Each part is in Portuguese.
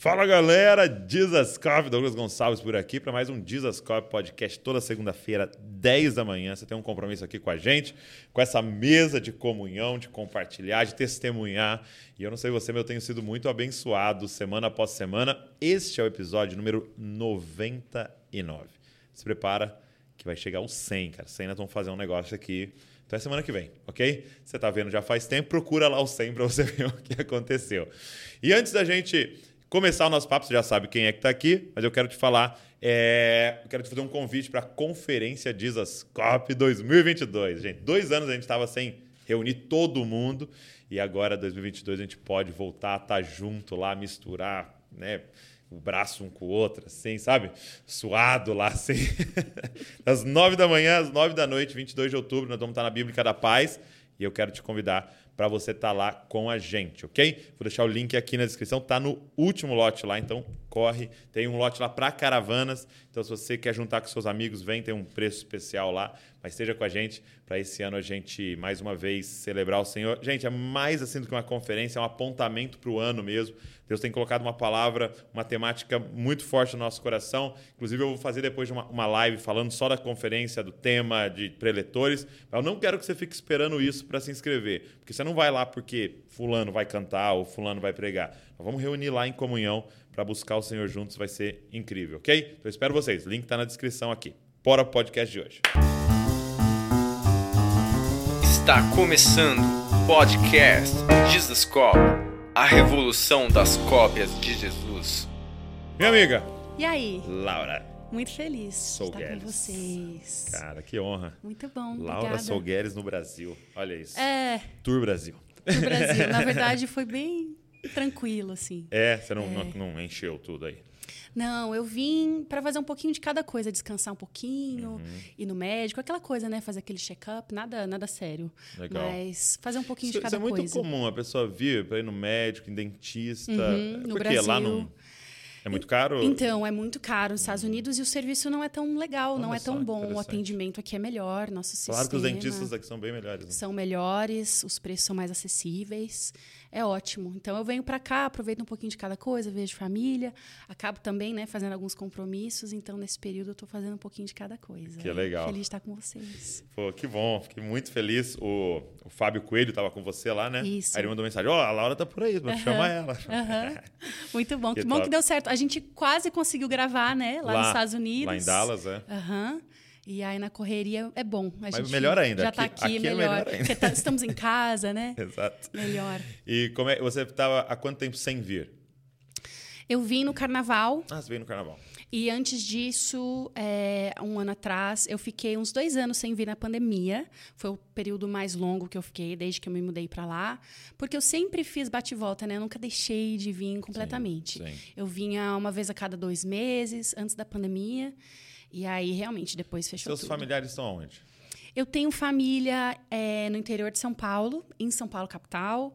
Fala galera, Dizascope, Douglas Gonçalves por aqui para mais um Dizascope podcast toda segunda-feira, 10 da manhã. Você tem um compromisso aqui com a gente, com essa mesa de comunhão, de compartilhar, de testemunhar. E eu não sei você, mas eu tenho sido muito abençoado semana após semana. Este é o episódio número 99. Se prepara que vai chegar o 100, cara. 100 nós vamos fazer um negócio aqui. Então é semana que vem, ok? Você tá vendo já faz tempo, procura lá o 100 para você ver o que aconteceu. E antes da gente começar o nosso papo, você já sabe quem é que está aqui, mas eu quero te falar, é, quero te fazer um convite para a Conferência Dizascope 2022. Gente, dois anos a gente estava sem reunir todo mundo e agora, 2022, a gente pode voltar a estar tá junto lá, misturar, né? O braço um com o outro, assim, sabe? Suado lá, assim. às nove da manhã, às nove da noite, 22 de outubro, nós vamos estar na Bíblica da Paz. E eu quero te convidar para você estar tá lá com a gente, ok? Vou deixar o link aqui na descrição, tá no último lote lá, então corre. Tem um lote lá para caravanas, então se você quer juntar com seus amigos, vem, tem um preço especial lá, mas esteja com a gente para esse ano a gente mais uma vez celebrar o Senhor. Gente, é mais assim do que uma conferência, é um apontamento para o ano mesmo. Deus tem colocado uma palavra, uma temática muito forte no nosso coração. Inclusive, eu vou fazer depois uma, uma live falando só da conferência, do tema de preletores. Eu não quero que você fique esperando isso para se inscrever. Porque você não vai lá porque fulano vai cantar ou fulano vai pregar. Nós vamos reunir lá em comunhão para buscar o Senhor juntos. Vai ser incrível, ok? Então, eu espero vocês. O link está na descrição aqui. Bora pro podcast de hoje. Está começando o podcast Jesus Cop a revolução das cópias de Jesus. Minha amiga. E aí? Laura. Muito feliz de estar com vocês. Cara, que honra. Muito bom. Laura obrigada. Solgueres no Brasil. Olha isso. É. Tour Brasil. Tour Brasil. Na verdade, foi bem tranquilo, assim. É, você não, é. não, não encheu tudo aí. Não, eu vim para fazer um pouquinho de cada coisa, descansar um pouquinho, uhum. ir no médico, aquela coisa, né? Fazer aquele check-up, nada, nada sério. Legal. Mas fazer um pouquinho isso, de cada coisa. Isso é muito coisa. comum a pessoa vir para ir no médico, em dentista. Uhum, no Porque Brasil. lá não. É muito caro? Então, é muito caro nos Estados Unidos e o serviço não é tão legal, Olha não é tão bom. O atendimento aqui é melhor, nosso sistema. Claro que os dentistas aqui são bem melhores. Né? São melhores, os preços são mais acessíveis. É ótimo. Então, eu venho para cá, aproveito um pouquinho de cada coisa, vejo família, acabo também né, fazendo alguns compromissos. Então, nesse período, eu estou fazendo um pouquinho de cada coisa. Que legal. Feliz de estar com vocês. Pô, que bom. Fiquei muito feliz. O, o Fábio Coelho estava com você lá, né? Isso. Aí ele mandou mensagem: Ó, oh, a Laura tá por aí, vou chamar ela. Muito bom. Que, que bom que deu certo. A gente quase conseguiu gravar, né? Lá, lá, nos Estados Unidos. Lá em Dallas, é. Aham. Uhum. E aí na correria é bom. A Mas gente melhor ainda. Já está aqui, aqui, melhor. É melhor ainda. Tá, estamos em casa, né? Exato. Melhor. E como é, você estava há quanto tempo sem vir? Eu vim no carnaval. Ah, você veio no carnaval. E antes disso, é, um ano atrás, eu fiquei uns dois anos sem vir na pandemia. Foi o período mais longo que eu fiquei desde que eu me mudei para lá. Porque eu sempre fiz bate-volta, né? Eu nunca deixei de vir completamente. Sim, sim. Eu vinha uma vez a cada dois meses, antes da pandemia. E aí, realmente, depois fechou Seus tudo. familiares estão onde? Eu tenho família é, no interior de São Paulo, em São Paulo capital.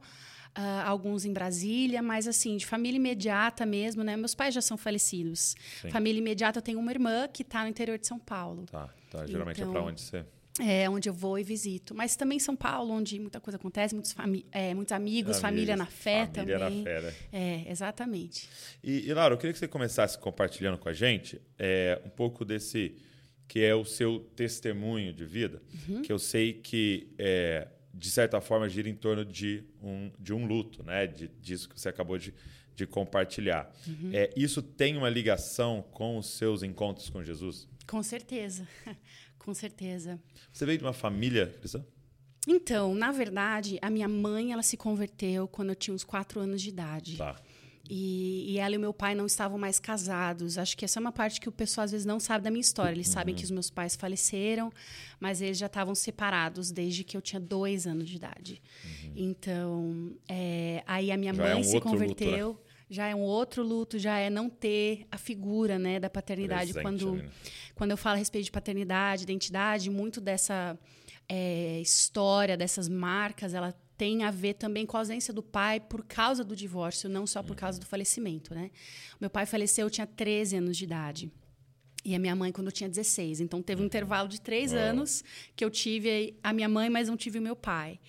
Uh, alguns em Brasília, mas assim, de família imediata mesmo, né? Meus pais já são falecidos. Sim. Família imediata, eu tenho uma irmã que está no interior de São Paulo. Tá, tá. Geralmente então, é para onde você... É, onde eu vou e visito. Mas também São Paulo, onde muita coisa acontece, muitos, é, muitos amigos, amigos, família na fé família também. Família na fé, né? É, exatamente. E, e, Laura, eu queria que você começasse compartilhando com a gente é, um pouco desse que é o seu testemunho de vida, uhum. que eu sei que é, de certa forma gira em torno de um, de um luto, né? De, disso que você acabou de, de compartilhar. Uhum. É, isso tem uma ligação com os seus encontros com Jesus? Com certeza, com certeza. Você veio de uma família cristã? Então, na verdade, a minha mãe ela se converteu quando eu tinha uns quatro anos de idade. Tá. E, e, ela e o meu pai não estavam mais casados. Acho que essa é uma parte que o pessoal às vezes não sabe da minha história. Eles uhum. sabem que os meus pais faleceram, mas eles já estavam separados desde que eu tinha dois anos de idade. Uhum. Então, é, aí a minha já mãe é um se converteu. Luto, né? Já é um outro luto, já é não ter a figura né, da paternidade. Presente, quando, né? quando eu falo a respeito de paternidade, identidade, muito dessa é, história, dessas marcas, ela tem a ver também com a ausência do pai por causa do divórcio, não só por causa do falecimento, né? Meu pai faleceu, eu tinha 13 anos de idade. E a minha mãe quando eu tinha 16. Então teve um intervalo de três Uau. anos que eu tive a minha mãe, mas não tive o meu pai.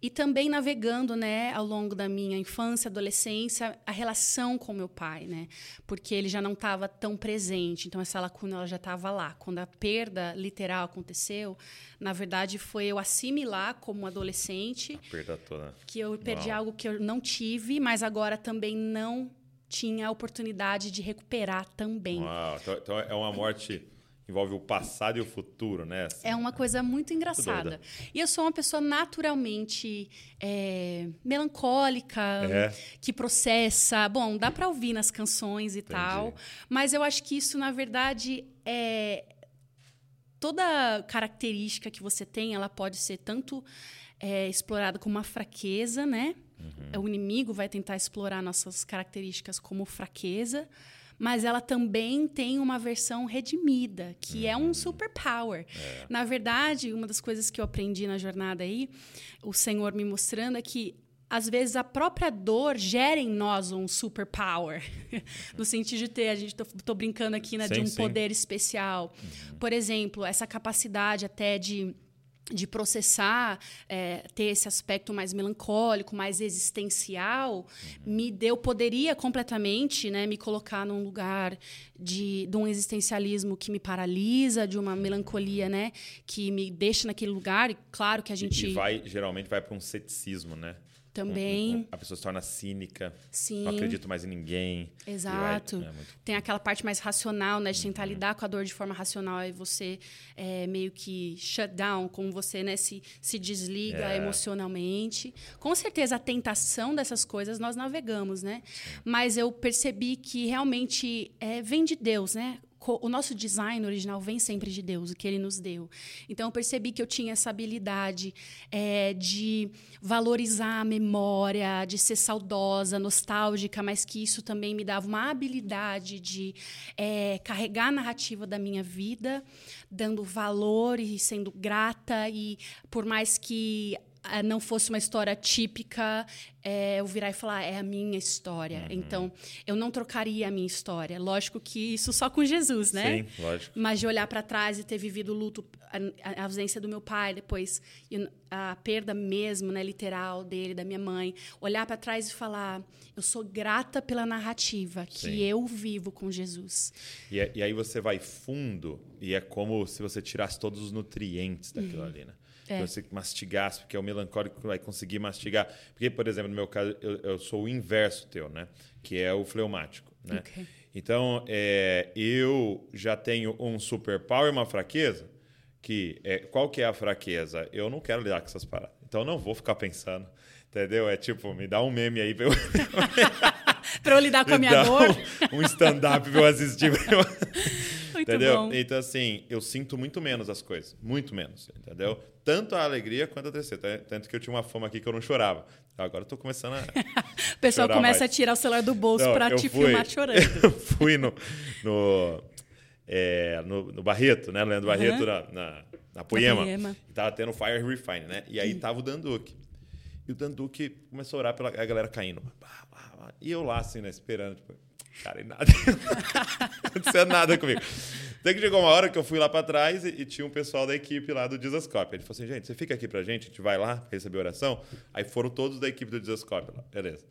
E também navegando, né, ao longo da minha infância, adolescência, a relação com meu pai, né? Porque ele já não estava tão presente, então essa lacuna ela já estava lá. Quando a perda literal aconteceu, na verdade foi eu assimilar como adolescente a perda toda. que eu perdi Uau. algo que eu não tive, mas agora também não tinha a oportunidade de recuperar também. Uau, então, então é uma morte envolve o passado e o futuro, né? É uma coisa muito engraçada. doida. E eu sou uma pessoa naturalmente é, melancólica, É. que processa. Bom, dá para ouvir nas canções e tal, mas eu acho que isso, na verdade, é. Toda característica que você tem, ela pode ser tanto é, explorada como uma fraqueza, né? O inimigo vai tentar explorar nossas características como fraqueza, mas ela também tem uma versão redimida, que é um superpower. Na verdade, uma das coisas que eu aprendi na jornada aí, o Senhor me mostrando é que às vezes a própria dor gera em nós um superpower. no sentido de ter, a gente tô, tô brincando aqui, né, de Sim, um sim. poder especial. Por exemplo, essa capacidade até de de processar, é, ter esse aspecto mais melancólico, mais existencial, me deu, poderia completamente né, me colocar num lugar de, de um existencialismo que me paralisa, de uma melancolia né, que me deixa naquele lugar. E claro que a E- gente E vai, geralmente vai para um ceticismo, né? Também. Um- um- a pessoa se torna cínica, Sim. não acredita mais em ninguém. e vai- Exato. é muito- Tem aquela parte mais racional, né? De tentar Uhum. lidar com a dor de forma racional e você é, meio que shut down, como você né, se, se desliga É. emocionalmente. Com certeza, a tentação dessas coisas nós navegamos, né? Mas eu percebi que realmente é, vem de Deus, né? O nosso design original vem sempre de Deus, o que ele nos deu. Então, eu percebi que eu tinha essa habilidade é, de valorizar a memória, de ser saudosa, nostálgica, mas que isso também me dava uma habilidade de é, carregar a narrativa da minha vida, dando valor e sendo grata. E por mais que não fosse uma história típica, é, eu virar e falar, é a minha história. Uhum. Então, eu não trocaria a minha história. Lógico que isso só com Jesus, né? Sim, lógico. Mas de olhar para trás e ter vivido o luto, a, a ausência do meu pai, depois a perda mesmo, né, literal dele, da minha mãe, olhar para trás e falar: eu sou grata pela narrativa que Sim. eu vivo com Jesus. E, é- e aí você vai fundo e é como se você tirasse todos os nutrientes daquilo ali, né? É. Você mastigasse, porque é o melancólico que vai conseguir mastigar. Porque, por exemplo, no meu caso, eu, eu sou o inverso teu, né? Que é o fleumático, né? Ok. Então, é, eu já tenho um superpower e uma fraqueza que... É, qual que é a fraqueza? Eu não quero lidar com essas paradas. Então, eu não vou ficar pensando, entendeu? É tipo, me dá um meme aí pra eu... Para eu lidar com a minha dor. Um, um stand-up pra eu assistir. pra eu- entendeu? bom. Então, assim, eu sinto muito menos as coisas. Muito menos, entendeu? Tanto a alegria quanto a tristeza. Tan- Tanto que eu tinha uma fama aqui que eu não chorava. Agora eu tô começando a. O pessoal começa mais. a tirar o celular do bolso para te fui- filmar chorando. Eu fui no. no é, no, no Barreto, né? Leandro Barreto, na, na, na Poema. Poema. E tava tendo Fire Refine, né? E aí tava o Danduque. E o Danduque começou a orar pela a galera caindo. E eu lá, assim, né? Esperando. Tipo, cara, e nada. não aconteceu nada comigo. Até que chegou uma hora que eu fui lá pra trás e, e tinha um pessoal da equipe lá do Dizascope. Ele falou assim, gente, você fica aqui pra gente, a gente vai lá receber oração. Aí foram todos da equipe do Dizascope lá. Beleza.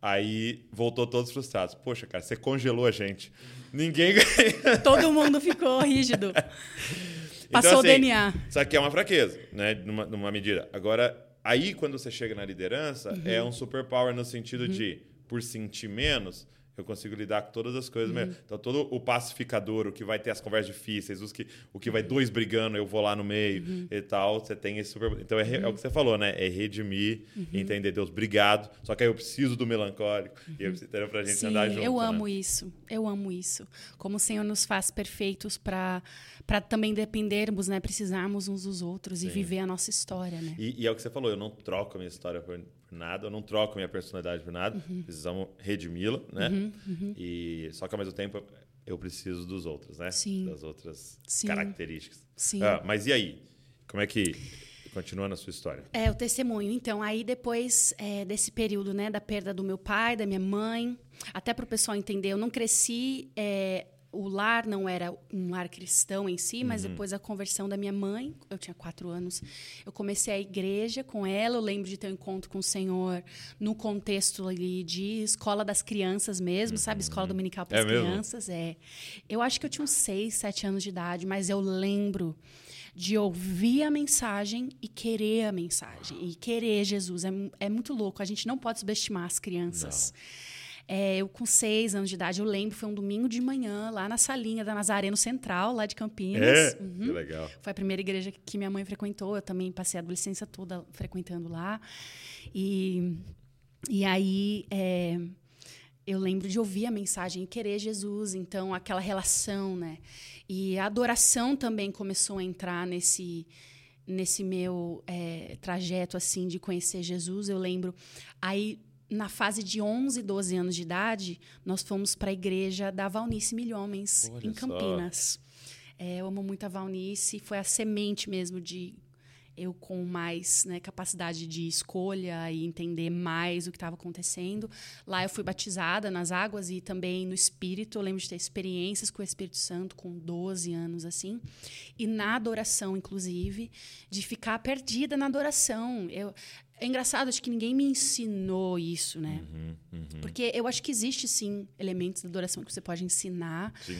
Aí voltou todos frustrados. Poxa, cara, você congelou a gente. Ninguém Todo mundo ficou rígido. Então, Passou o assim, DNA. Isso aqui é uma fraqueza, né? Numa, numa medida. Agora, aí quando você chega na liderança, Uhum. é um superpower no sentido de, por sentir menos, eu consigo lidar com todas as coisas Uhum. mesmo. Então, todo o pacificador, o que vai ter as conversas difíceis, os que, o que vai dois brigando, eu vou lá no meio Uhum. e tal, você tem esse super. Então, é, re- é o que você falou, né? É redimir, entender, Deus, obrigado. Só que aí eu preciso do melancólico e eu preciso ter pra gente Sim, andar junto. eu né? amo isso. Eu amo isso. Como o Senhor nos faz perfeitos para para também dependermos, né, precisarmos uns dos outros e viver a nossa história, né? E, e é o que você falou, eu não troco a minha história por, por nada, eu não troco minha personalidade por nada. Uhum. Precisamos redimi-la, né? E só que ao mesmo tempo eu preciso dos outros, né? Sim. Das outras Sim. características. Sim. Ah, mas e aí? Como é que continua na sua história? É, o testemunho. Então, aí depois é, desse período, né, da perda do meu pai, da minha mãe, até para o pessoal entender, eu não cresci é, o lar não era um lar cristão em si, mas depois da conversão da minha mãe, eu tinha quatro anos, eu comecei a igreja com ela. Eu lembro de ter um encontro com o Senhor no contexto ali de escola das crianças mesmo, sabe? Escola dominical para É as mesmo? crianças. É. Eu acho que eu tinha uns seis, sete anos de idade, mas eu lembro de ouvir a mensagem e querer a mensagem e querer Jesus. É, é muito louco. A gente não pode subestimar as crianças. É, eu, com seis anos de idade, eu lembro, foi um domingo de manhã, lá na salinha da Nazareno Central, lá de Campinas. É? Uhum. Que legal. Foi a primeira igreja que minha mãe frequentou. Eu também passei a adolescência toda frequentando lá. E, e aí é, eu lembro de ouvir a mensagem e querer Jesus. Então, aquela relação, né? E a adoração também começou a entrar nesse nesse meu é, trajeto assim de conhecer Jesus. Eu lembro aí na fase de 11, 12 anos de idade, nós fomos para a igreja da Valnice Milhomens, Olha em. Campinas. É, eu amo muito a Valnice, foi a semente mesmo de eu com mais né, capacidade de escolha e entender mais o que estava acontecendo. Lá eu fui batizada nas águas e também no Espírito. Eu lembro de ter experiências com o Espírito Santo com 12 anos, assim. E na adoração, inclusive, de ficar perdida na adoração. Eu, é engraçado, acho que ninguém me ensinou isso, né? Porque eu acho que existe, sim, elementos da adoração que você pode ensinar. Sim.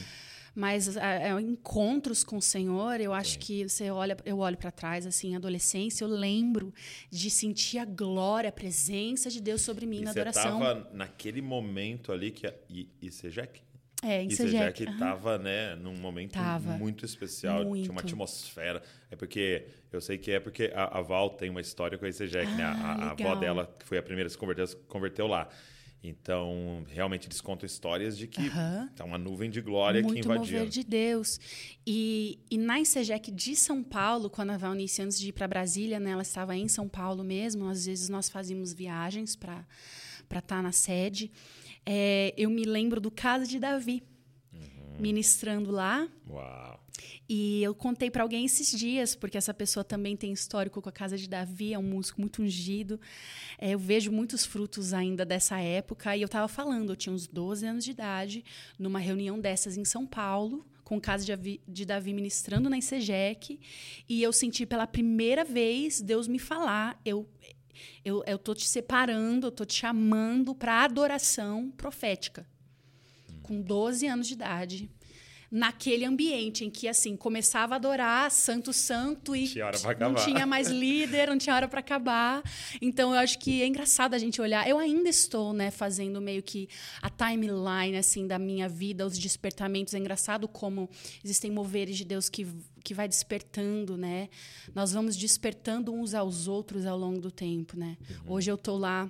Mas ah, é, encontros com o Senhor, eu acho que você olha, eu olho para trás assim, adolescência, eu lembro de sentir a glória, a presença de Deus sobre mim E na você adoração. tava naquele momento ali que. E, e Sejec? É, em E Sejec, Sejec aham. tava, né, num momento Tava. muito especial. Muito. Tinha uma atmosfera. É porque. Eu sei que é porque a, a Val tem uma história com a Sejec, né? A, Ah, a avó legal. dela, que foi a primeira a se converter, se converteu lá. Então, realmente eles contam histórias de que Aham. tá uma nuvem de glória que muito invadia. mover de Deus. E, e na ICEGEC de São Paulo, quando a Valnice, antes de ir para Brasília, né, ela estava em São Paulo mesmo, às vezes nós fazíamos viagens para estar na sede. É, eu me lembro do caso de Davi, Uhum. ministrando lá. Uau. E eu contei para alguém esses dias, porque essa pessoa também tem histórico com a casa de Davi, é um músico muito ungido. É, eu vejo muitos frutos ainda dessa época. E eu estava falando, eu tinha uns 12 anos de idade, numa reunião dessas em São Paulo, com o caso de Davi, de Davi ministrando na ICEGEC. E eu senti pela primeira vez Deus me falar: eu. Eu, eu tô te separando, eu tô te chamando para adoração profética. Com 12 anos de idade, naquele ambiente em que assim começava a adorar santo santo e Tinha não tinha mais líder, não tinha hora para acabar. Então eu acho que é engraçado a gente olhar. Eu ainda estou, né, fazendo meio que a timeline assim da minha vida, os despertamentos. É engraçado como existem moveres de Deus que que vai despertando, né? Nós vamos despertando uns aos outros ao longo do tempo, né? Uhum. Hoje eu tô lá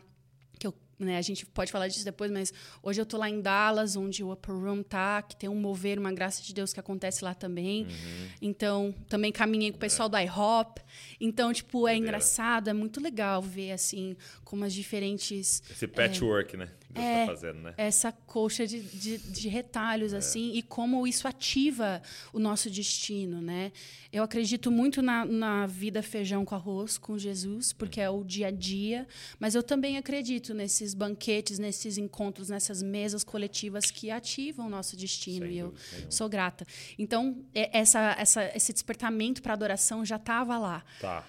né, a gente pode falar disso depois, mas hoje eu tô lá em Dallas, onde o Upper Room tá, que tem um mover, uma graça de Deus que acontece lá também. Uhum. Então, também caminhei com o pessoal do IHOP. Então, tipo, é engraçado, é muito legal ver assim como as diferentes Esse patchwork, né? Deus É. tá fazendo, né? essa colcha de, de, de É. retalhos assim e como isso ativa o nosso destino, né? Eu acredito muito na, na vida feijão com arroz com Jesus, porque é o dia a dia, mas eu também acredito nesses banquetes, nesses encontros, nessas mesas coletivas que ativam o nosso destino Sem e eu sou grata. Então, é- essa, essa, esse despertamento para adoração já estava lá. Tá.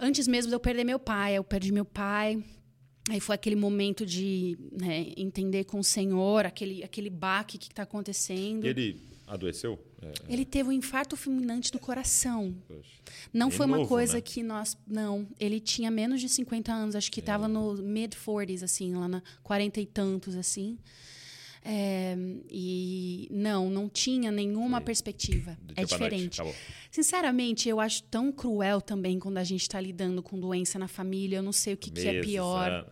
Antes mesmo de eu perder meu pai, eu perdi meu pai. Aí foi aquele momento de né, entender com o Senhor, aquele, aquele baque que está acontecendo. E ele adoeceu? É, Ele teve um infarto fulminante do coração. poxa. Não Bem foi uma novo, coisa né? que nós. Não, ele tinha menos de 50 anos, acho que estava no mid-40s, assim, lá na 40 e tantos, assim. É, e não, não tinha nenhuma perspectiva. É pra noite, diferente. acabou. Sinceramente, eu acho tão cruel também quando a gente está lidando com doença na família. Eu não sei o que, que é pior.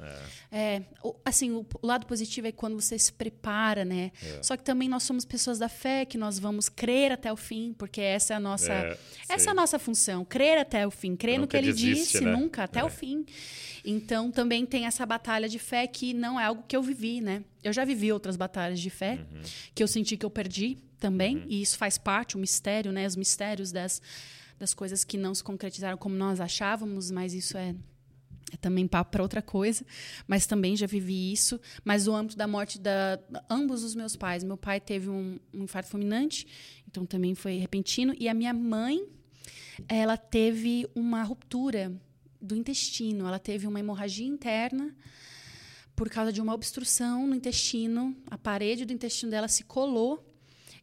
É. É, o- assim, o, lado positivo é quando você se prepara, né? É. Só que também nós somos pessoas da fé, que nós vamos crer até o fim, porque essa é a nossa, É, essa é a nossa função, crer até o fim, crer no que ele desiste, disse, né? nunca, até É. o fim. Então também tem essa batalha de fé que não é algo que eu vivi, né? Eu já vivi outras batalhas de fé Uhum. que eu senti que eu perdi também, e isso faz parte, o mistério, né? Os mistérios das, das coisas que não se concretizaram como nós achávamos, mas isso é é também papo para outra coisa, mas também já vivi isso. Mas o âmbito da morte da ambos os meus pais. Meu pai teve um, um infarto fulminante, então também foi repentino. E a minha mãe, ela teve uma ruptura do intestino. Ela teve uma hemorragia interna por causa de uma obstrução no intestino. A parede do intestino dela se colou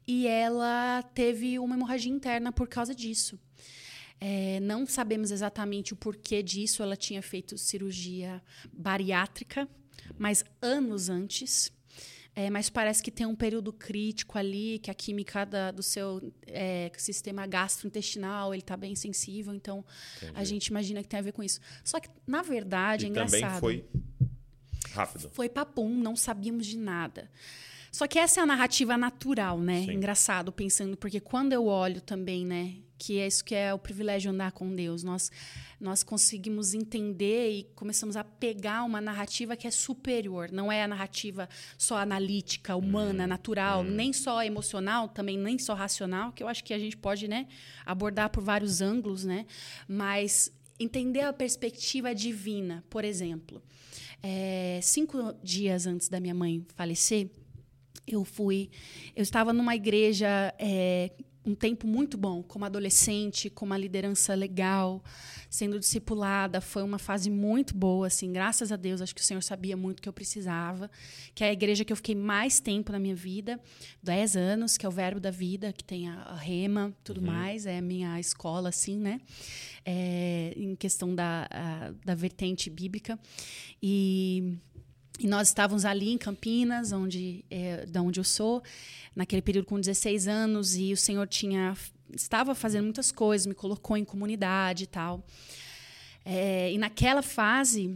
e ela teve uma hemorragia interna por causa disso. É, não sabemos exatamente o porquê disso. Ela tinha feito cirurgia bariátrica, mas anos antes. É, mas parece que tem um período crítico ali, que a química da, do seu é, sistema gastrointestinal ele está bem sensível, então Entendi. a gente imagina que tem a ver com isso. Só que, na verdade, e é engraçado. Também foi rápido. Foi papum, não sabíamos de nada. Só que essa é a narrativa natural, né? Sim. Engraçado pensando, porque quando eu olho também, né, que é isso que é o privilégio andar com Deus. Nós nós conseguimos entender e começamos a pegar uma narrativa que é superior, não é a narrativa só analítica, humana, hum, natural, hum. nem só emocional, também nem só racional, que eu acho que a gente pode, né, abordar por vários ângulos, né? Mas entender a perspectiva divina, por exemplo. É, cinco dias antes da minha mãe falecer, eu fui, eu estava numa igreja é, um tempo muito bom como adolescente, com uma liderança legal, sendo discipulada. Foi uma fase muito boa, assim, graças a Deus. Acho que o Senhor sabia muito que eu precisava. Que é a igreja que eu fiquei mais tempo na minha vida, 10 anos, que é o Verbo da Vida, que tem a, a Rema, tudo uhum. mais. É a minha escola, assim, né? É, em questão da, a, da vertente bíblica. E e nós estávamos ali em Campinas, onde, é, da onde eu sou, naquele período com 16 anos, e o Senhor tinha estava fazendo muitas coisas, me colocou em comunidade e tal. É, e naquela fase,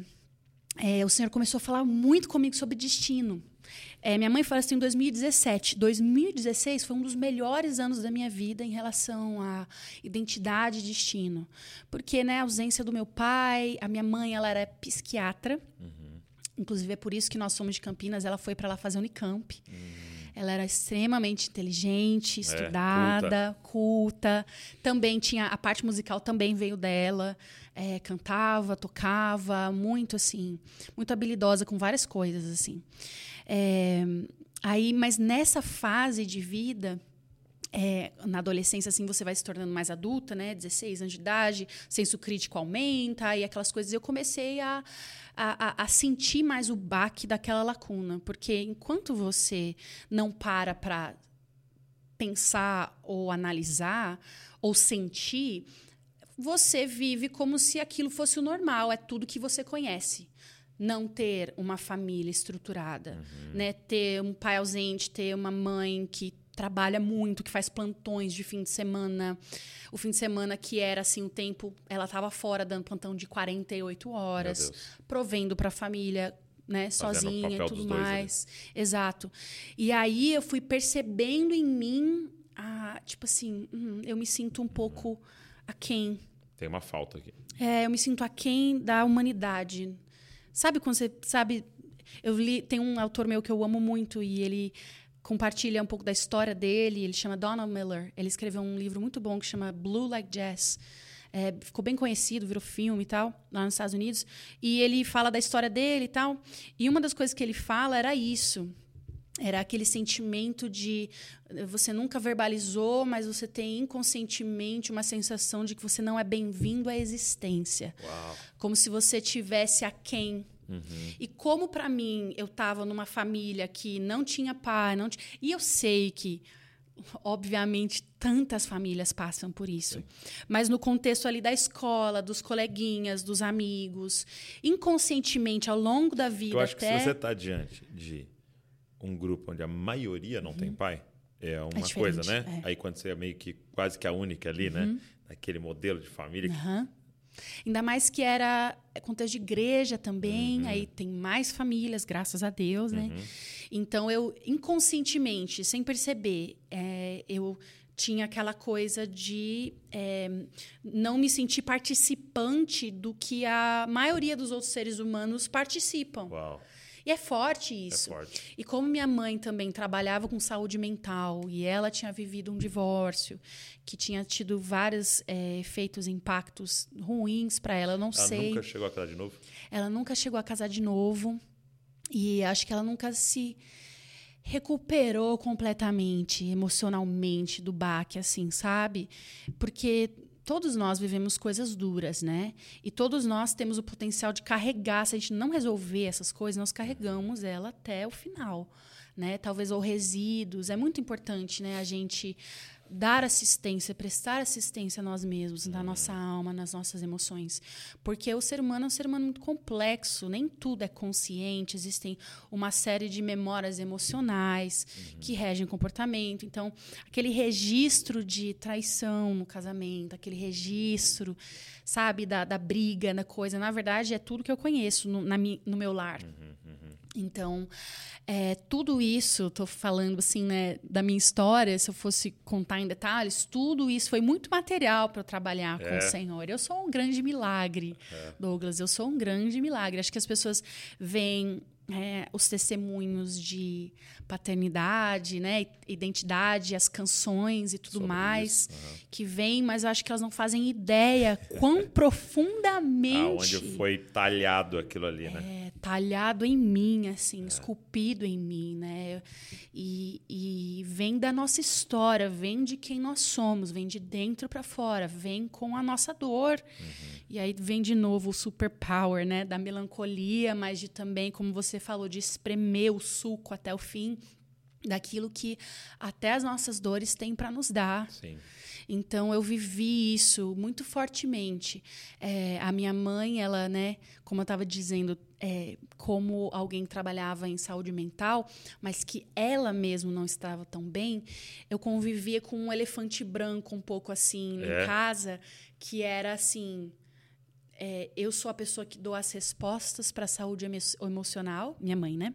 é, o Senhor começou a falar muito comigo sobre destino. É, minha mãe falou assim em 2017. 2016 foi um dos melhores anos da minha vida em relação à identidade e destino. Porque, né, a ausência do meu pai, a minha mãe, ela era psiquiatra. Uhum. Inclusive, é por isso que nós somos de Campinas. Ela foi para lá fazer Unicamp. Hum. Ela era extremamente inteligente, é, estudada, é, culta. culta. Também tinha a parte musical também veio dela. É, cantava, tocava, muito assim, muito habilidosa com várias coisas assim. É, aí, mas nessa fase de vida, é, na adolescência, assim, você vai se tornando mais adulta, né? 16 anos de idade, senso crítico aumenta e aquelas coisas. Eu comecei a, a, a, sentir mais o baque daquela lacuna. Porque enquanto você não para para pensar ou analisar ou sentir, você vive como se aquilo fosse o normal, é tudo que você conhece não ter uma família estruturada, uhum. né? Ter um pai ausente, ter uma mãe que trabalha muito, que faz plantões de fim de semana. O fim de semana que era assim o tempo, ela estava fora dando plantão de 48 horas, provendo para a família, né, sozinha e tudo mais. Exato. E aí eu fui percebendo em mim, a, tipo assim, hum, eu me sinto um pouco aquém. Tem uma falta aqui. É, eu me sinto aquém da humanidade. Sabe quando você sabe eu li, tem um autor meu que eu amo muito e ele compartilha um pouco da história dele. Ele chama Donald Miller. Ele escreveu um livro muito bom que chama Blue Like Jazz. É, ficou bem conhecido, virou filme e tal, lá nos Estados Unidos. E ele fala da história dele e tal. E uma das coisas que ele fala era isso. Era aquele sentimento de você nunca verbalizou, mas você tem inconscientemente uma sensação de que você não é bem-vindo à existência. Uau. Como se você tivesse aquém Uhum. E como para mim eu estava numa família que não tinha pai, não tinha... e eu sei que obviamente tantas famílias passam por isso, Sim. mas no contexto ali da escola, dos coleguinhas, dos amigos, inconscientemente ao longo da vida. Eu acho até... que se você está diante de um grupo onde a maioria não uhum. tem pai, é uma é coisa, né? É. Aí quando você é meio que quase que a única ali, né? uhum. né? Naquele modelo de família. Uhum. Ainda mais que era contexto de igreja também, uhum. aí tem mais famílias, graças a Deus, né? Uhum. Então eu, inconscientemente, sem perceber, é, eu tinha aquela coisa de é, não me sentir participante do que a maioria dos outros seres humanos participam. Uau. E é forte isso. É forte. E como minha mãe também trabalhava com saúde mental e ela tinha vivido um divórcio que tinha tido vários é, efeitos, impactos ruins para ela, eu não ela sei. nunca chegou a casar de novo? Ela nunca chegou a casar de novo e acho que ela nunca se recuperou completamente emocionalmente do baque, assim, sabe? Porque todos nós vivemos coisas duras, né? E todos nós temos o potencial de carregar. Se a gente não resolver essas coisas, nós carregamos ela até o final, né? Talvez ou resíduos. É muito importante, né? A gente dar assistência, prestar assistência a nós mesmos, na nossa alma, nas nossas emoções. Porque o ser humano é um ser humano muito complexo, nem tudo é consciente, existem uma série de memórias emocionais uhum. que regem o comportamento. Então, aquele registro de traição no casamento, aquele registro, sabe, da, da briga, da coisa, na verdade é tudo que eu conheço no, na, no meu lar. Uhum. Então, é, tudo isso, estou falando assim, né, da minha história, se eu fosse contar em detalhes, tudo isso foi muito material para eu trabalhar é. com o Senhor. Eu sou um grande milagre, é. Douglas, eu sou um grande milagre. Acho que as pessoas veem é, os testemunhos de paternidade, né, identidade, as canções e tudo Sobre mais uhum. que vem, mas eu acho que elas não fazem ideia quão profundamente aonde foi talhado aquilo ali, né? É, talhado em mim, assim, é. esculpido em mim, né? E, e vem da nossa história, vem de quem nós somos, vem de dentro para fora, vem com a nossa dor. Uhum. E aí vem de novo o superpower, né, da melancolia, mas de também, como você falou, de espremer o suco até o fim daquilo que até as nossas dores têm para nos dar. Sim. Então eu vivi isso muito fortemente. É, a minha mãe, ela, né, como eu estava dizendo, é, como alguém trabalhava em saúde mental, mas que ela mesma não estava tão bem, eu convivia com um elefante branco um pouco assim é. em casa, que era assim é, eu sou a pessoa que dou as respostas para a saúde emo emocional, minha mãe, né?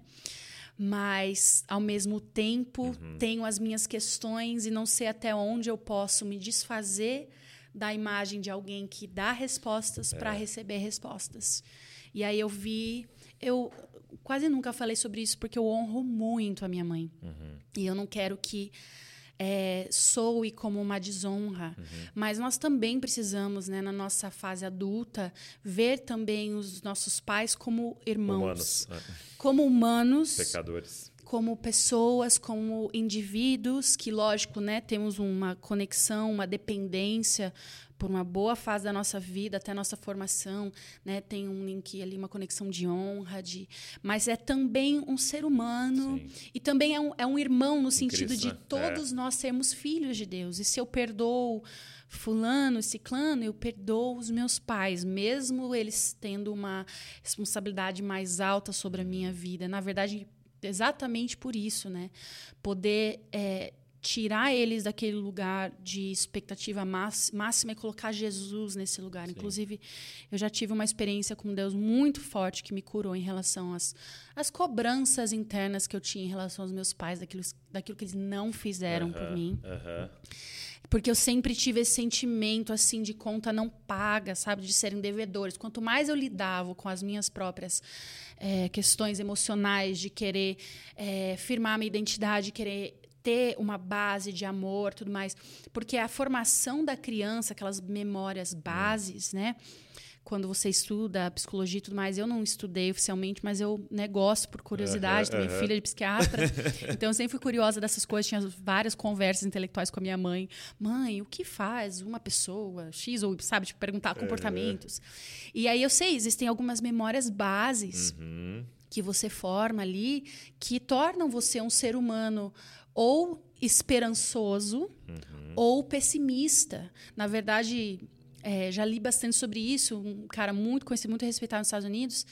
Mas, ao mesmo tempo, uhum. tenho as minhas questões e não sei até onde eu posso me desfazer da imagem de alguém que dá respostas é. para receber respostas. E aí eu vi. Eu quase nunca falei sobre isso porque eu honro muito a minha mãe. Uhum. E eu não quero que é, soe como uma desonra. Uhum. Mas nós também precisamos, né, na nossa fase adulta, ver também os nossos pais como irmãos. Humanos. Né? Como humanos. Pecadores como pessoas, como indivíduos, que, lógico, né, temos uma conexão, uma dependência por uma boa fase da nossa vida, até a nossa formação, né? Tem um link ali, uma conexão de honra, de... mas é também um ser humano Sim. e também é um, é um irmão no sentido Cristo, de né? todos é. nós sermos filhos de Deus. E se eu perdoo fulano, ciclano, eu perdoo os meus pais, mesmo eles tendo uma responsabilidade mais alta sobre a minha vida. Na verdade, exatamente por isso, né? Poder é, tirar eles daquele lugar de expectativa máxima e colocar Jesus nesse lugar. Sim. Inclusive, eu já tive uma experiência com Deus muito forte que me curou em relação às, às cobranças internas que eu tinha em relação aos meus pais, daquilo, daquilo que eles não fizeram uh -huh, por mim. Uh -huh. Porque eu sempre tive esse sentimento assim de conta não paga, sabe, de serem devedores. Quanto mais eu lidava com as minhas próprias é, questões emocionais, de querer é, firmar minha identidade, querer ter uma base de amor, tudo mais, porque a formação da criança, aquelas memórias bases, né? Quando você estuda psicologia e tudo mais, eu não estudei oficialmente, mas eu né, gosto por curiosidade, uhum, também uhum. filha de psiquiatra. então eu sempre fui curiosa dessas coisas, tinha várias conversas intelectuais com a minha mãe. Mãe, o que faz uma pessoa X ou sabe, tipo, perguntar comportamentos. Uhum. E aí eu sei, existem algumas memórias bases uhum. que você forma ali que tornam você um ser humano ou esperançoso uhum. ou pessimista. Na verdade, é, já li bastante sobre isso. Um cara muito conhecido, muito respeitado nos Estados Unidos,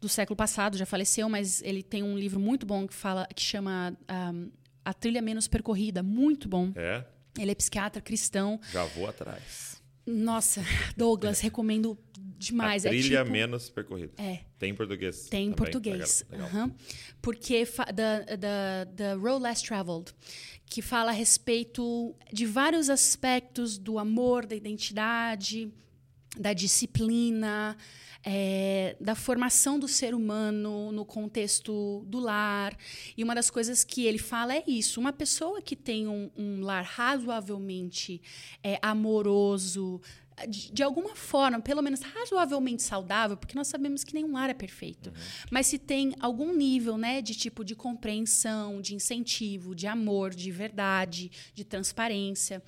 do século passado, já faleceu, mas ele tem um livro muito bom que fala que chama um, A Trilha Menos Percorrida, muito bom. É. Ele é psiquiatra cristão. Já vou atrás. Nossa, Douglas, recomendo demais. A é trilha é tipo, menos percorrida. É. Tem em português. Tem em português. Legal, legal. Uhum. Porque da, da, da Road Less Traveled, que fala a respeito de vários aspectos do amor, da identidade, da disciplina, é, da formação do ser humano no contexto do lar. E uma das coisas que ele fala é isso: uma pessoa que tem um, um lar razoavelmente é, amoroso, de, de, alguma forma, pelo menos razoavelmente saudável, porque nós sabemos que nenhum lar é perfeito. Uhum. Mas se tem algum nível, né, de tipo de compreensão, de incentivo, de amor, de verdade, de transparência,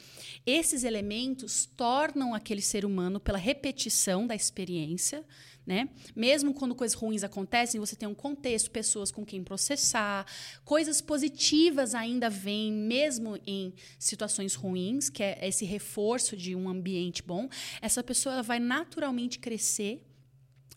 esses elementos tornam aquele ser humano pela repetição da experiência né? Mesmo quando coisas ruins acontecem, você tem um contexto, pessoas com quem processar, coisas positivas ainda vêm mesmo em situações ruins, que é esse reforço de um ambiente bom. Essa pessoa vai naturalmente crescer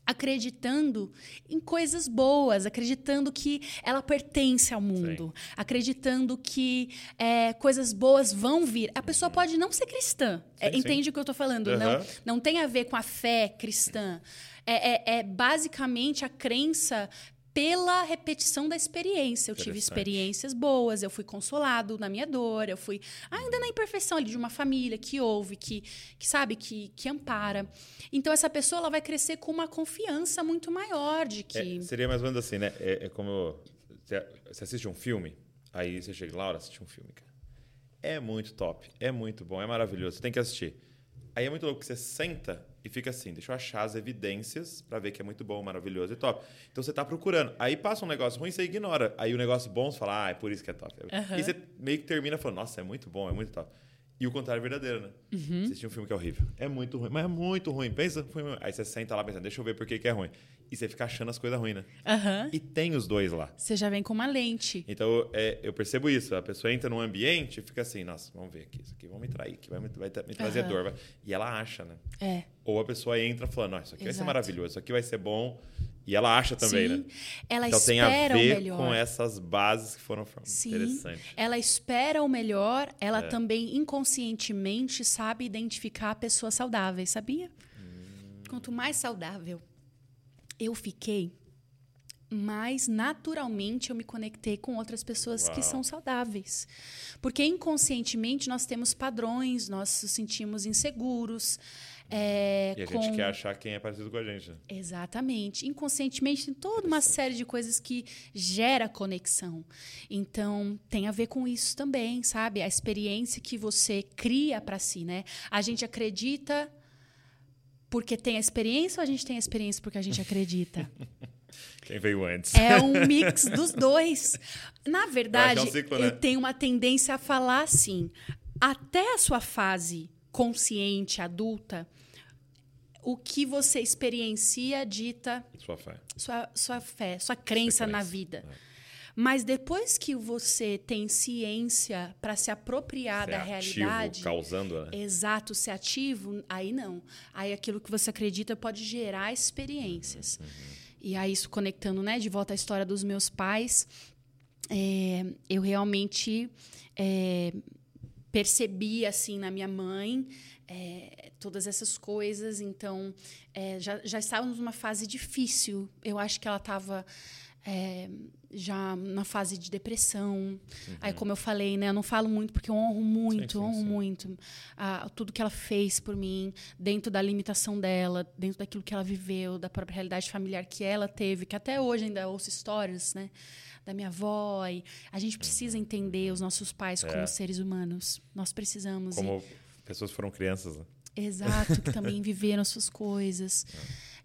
acreditando em coisas boas, acreditando que ela pertence ao mundo, Sim. acreditando que é, coisas boas vão vir. A pessoa uhum. pode não ser cristã, sim, é, entende sim. o que eu estou falando? Uhum. Não, não tem a ver com a fé cristã é, é, é basicamente a crença pela repetição da experiência. Eu tive experiências boas, eu fui consolado na minha dor, eu fui ainda na imperfeição ali de uma família que ouve, que, que sabe, que, que ampara. Então essa pessoa ela vai crescer com uma confiança muito maior de que. É, seria mais ou menos assim, né? É, é como você assiste um filme, aí você chega, Laura, assiste um filme, cara. É muito top, é muito bom, é maravilhoso, você tem que assistir. Aí é muito louco que você senta e fica assim, deixa eu achar as evidências para ver que é muito bom, maravilhoso e top. Então você tá procurando. Aí passa um negócio ruim, você ignora. Aí o negócio bom, você fala, ah, é por isso que é top. Uhum. E você meio que termina falando, nossa, é muito bom, é muito top. E o contrário é verdadeiro, né? Uhum. Você assistiu um filme que é horrível. É muito ruim, mas é muito ruim. Pensa, aí você senta lá pensando, deixa eu ver por que, que é ruim. E você fica achando as coisas ruins, né? Uhum. E tem os dois lá. Você já vem com uma lente. Então, é, eu percebo isso. A pessoa entra num ambiente e fica assim, nossa, vamos ver aqui, isso aqui vamos me trair, que vai me, vai me trazer uhum. dor. Vai... E ela acha, né? É. Ou a pessoa entra falando, nossa, isso aqui Exato. vai ser maravilhoso, isso aqui vai ser bom. E ela acha também, Sim, né? Ela então espera tem a ver melhor. com essas bases que foram Sim, interessantes. Ela espera o melhor, ela é. também inconscientemente sabe identificar pessoas saudáveis, sabia? Hum. Quanto mais saudável eu fiquei, mais naturalmente eu me conectei com outras pessoas Uau. que são saudáveis. Porque inconscientemente nós temos padrões, nós nos sentimos inseguros. É, e a com... gente quer achar quem é parecido com a gente. Né? Exatamente. Inconscientemente tem toda uma série de coisas que gera conexão. Então, tem a ver com isso também, sabe? A experiência que você cria para si, né? A gente acredita porque tem a experiência ou a gente tem a experiência porque a gente acredita? Quem veio antes? É um mix dos dois. Na verdade, é um ciclo, né? eu tenho uma tendência a falar assim: até a sua fase consciente, adulta, o que você experiencia dita sua fé, sua, sua fé, sua crença na vida. É. Mas depois que você tem ciência para se apropriar ser da realidade, causando, né? exato, ser ativo, aí não. Aí aquilo que você acredita pode gerar experiências. Uhum. E aí isso conectando, né, de volta à história dos meus pais, é, eu realmente é, percebi assim na minha mãe é, todas essas coisas. Então, é, já, já estávamos numa fase difícil. Eu acho que ela estava é, já na fase de depressão. Uhum. Aí, como eu falei, né, eu não falo muito porque eu honro muito, sim, sim, honro sim. muito a, tudo que ela fez por mim, dentro da limitação dela, dentro daquilo que ela viveu, da própria realidade familiar que ela teve, que até hoje ainda ouço histórias, né? Da minha avó. E a gente precisa uhum. entender os nossos pais como é. seres humanos. Nós precisamos. Como e... pessoas foram crianças. Né? Exato, que também viveram suas coisas.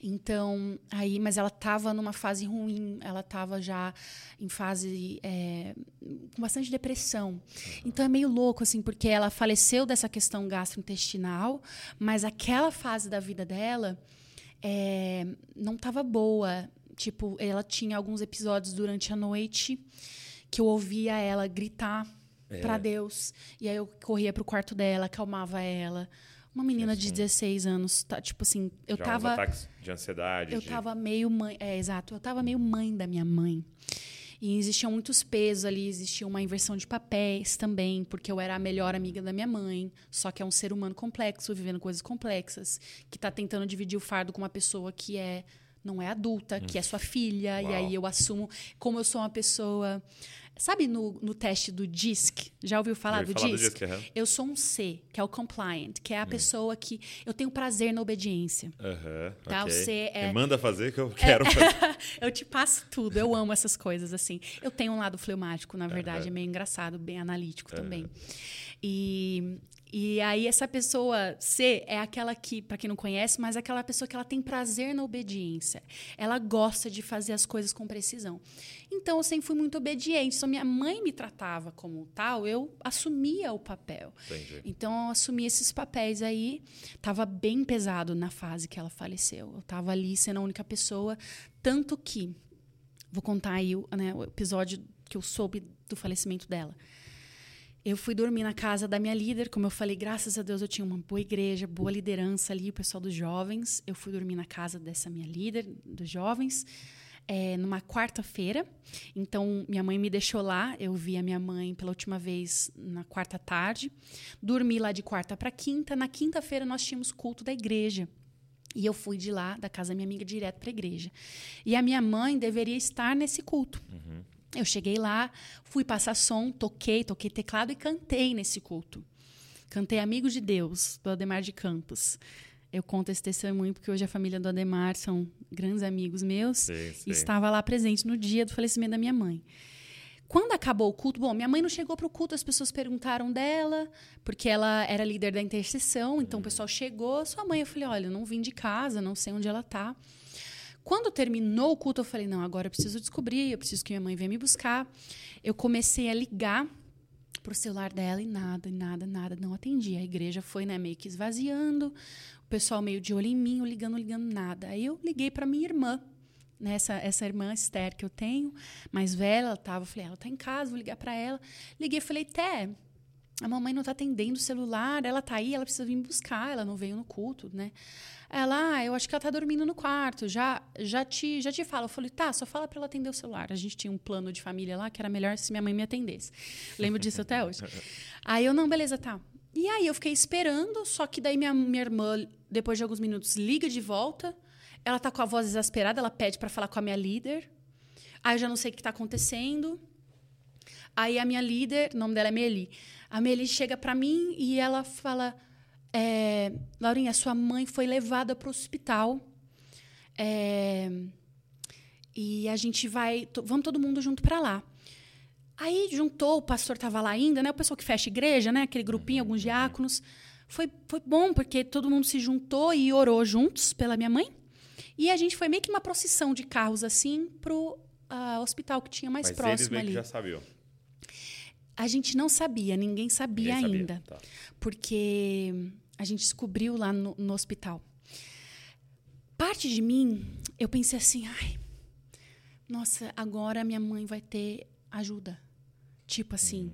Então, aí, mas ela estava numa fase ruim, ela estava já em fase é, com bastante depressão. Então é meio louco, assim, porque ela faleceu dessa questão gastrointestinal, mas aquela fase da vida dela é, não estava boa. Tipo, ela tinha alguns episódios durante a noite que eu ouvia ela gritar é. para Deus. E aí eu corria pro quarto dela, acalmava ela. Uma menina assim, de 16 anos, tá, tipo assim, eu já tava. ataques de ansiedade. Eu de... tava meio mãe. É, exato. Eu tava meio mãe da minha mãe. E existiam muitos pesos ali, existia uma inversão de papéis também, porque eu era a melhor amiga da minha mãe, só que é um ser humano complexo, vivendo coisas complexas, que está tentando dividir o fardo com uma pessoa que é não é adulta, que é sua filha. Uau. E aí eu assumo, como eu sou uma pessoa. Sabe no, no teste do DISC? Já ouviu falar do falar do DISC? DISC, aham. Eu sou um C, que é o compliant, que é a Hum. pessoa que eu tenho prazer na obediência. Aham, Tá, ok. você é- Me manda fazer que eu quero fazer. eu te passo tudo, eu amo essas coisas assim. Eu tenho um lado fleumático, na verdade, é meio engraçado, bem analítico também. E, e aí essa pessoa C é aquela que, para quem não conhece, mas é aquela pessoa que ela tem prazer na obediência. Ela gosta de fazer as coisas com precisão. Então eu sempre fui muito obediente. Se minha mãe me tratava como tal, eu assumia o papel. Entendi. Então eu assumi esses papéis aí. Tava bem pesado na fase que ela faleceu. Eu tava ali sendo a única pessoa, tanto que vou contar aí né, o episódio que eu soube do falecimento dela. Eu fui dormir na casa da minha líder, como eu falei, graças a Deus eu tinha uma boa igreja, boa liderança ali, o pessoal dos jovens. Eu fui dormir na casa dessa minha líder, dos jovens, é, numa quarta-feira. Então, minha mãe me deixou lá. Eu vi a minha mãe pela última vez na quarta tarde. Dormi lá de quarta para quinta. Na quinta-feira, nós tínhamos culto da igreja. E eu fui de lá, da casa da minha amiga, direto para a igreja. E a minha mãe deveria estar nesse culto. Eu cheguei lá, fui passar som, toquei, toquei teclado e cantei nesse culto. Cantei Amigos de Deus, do Ademar de Campos. Eu conto esse testemunho porque hoje a família do Ademar são grandes amigos meus. Sim, E sim. estava lá presente no dia do falecimento da minha mãe. Quando acabou o culto, bom, minha mãe não chegou para o culto, as pessoas perguntaram dela, porque ela era líder da intercessão, então o pessoal chegou, sua mãe, eu falei, olha, eu não vim de casa, não sei onde ela tá. Quando terminou o culto, eu falei, não, agora eu preciso descobrir, eu preciso que minha mãe venha me buscar. Eu comecei a ligar pro celular dela e nada, nada, nada, não atendia. A igreja foi, né, meio que esvaziando, o pessoal meio de olho em mim, eu ligando, ligando, nada. Aí eu liguei para minha irmã, né, essa, essa irmã Esther que eu tenho, mais velha, ela tava, eu falei, ela tá em casa, vou ligar para ela. Liguei, falei, Té, a mamãe não tá atendendo o celular, ela tá aí, ela precisa vir me buscar, ela não veio no culto, né? Ela, ah, eu acho que ela tá dormindo no quarto, já já te já te falo. Eu falei, tá, só fala para ela atender o celular. A gente tinha um plano de família lá que era melhor se minha mãe me atendesse. Lembro disso até hoje. Aí eu, não, beleza, tá. E aí eu fiquei esperando, só que daí minha, minha irmã, depois de alguns minutos, liga de volta. Ela tá com a voz desesperada, ela pede para falar com a minha líder. Aí eu já não sei o que tá acontecendo. Aí a minha líder, o nome dela é Meli. A Meli chega para mim e ela fala: é, Laurinha, sua mãe foi levada para o hospital. É, e a gente vai. Vamos todo mundo junto para lá. Aí juntou, o pastor estava lá ainda, né? O pessoal que fecha igreja, né? Aquele grupinho, alguns diáconos. Foi, foi bom, porque todo mundo se juntou e orou juntos pela minha mãe. E a gente foi meio que uma procissão de carros, assim, pro ah, hospital que tinha mais Mas eles próximo meio que ali. já sabiam. A gente não sabia, ninguém sabia Ninguém sabia. ainda. Tá. Porque a gente descobriu lá no, no hospital. Parte de mim, eu pensei assim, ai, nossa, agora minha mãe vai ter ajuda. Tipo assim,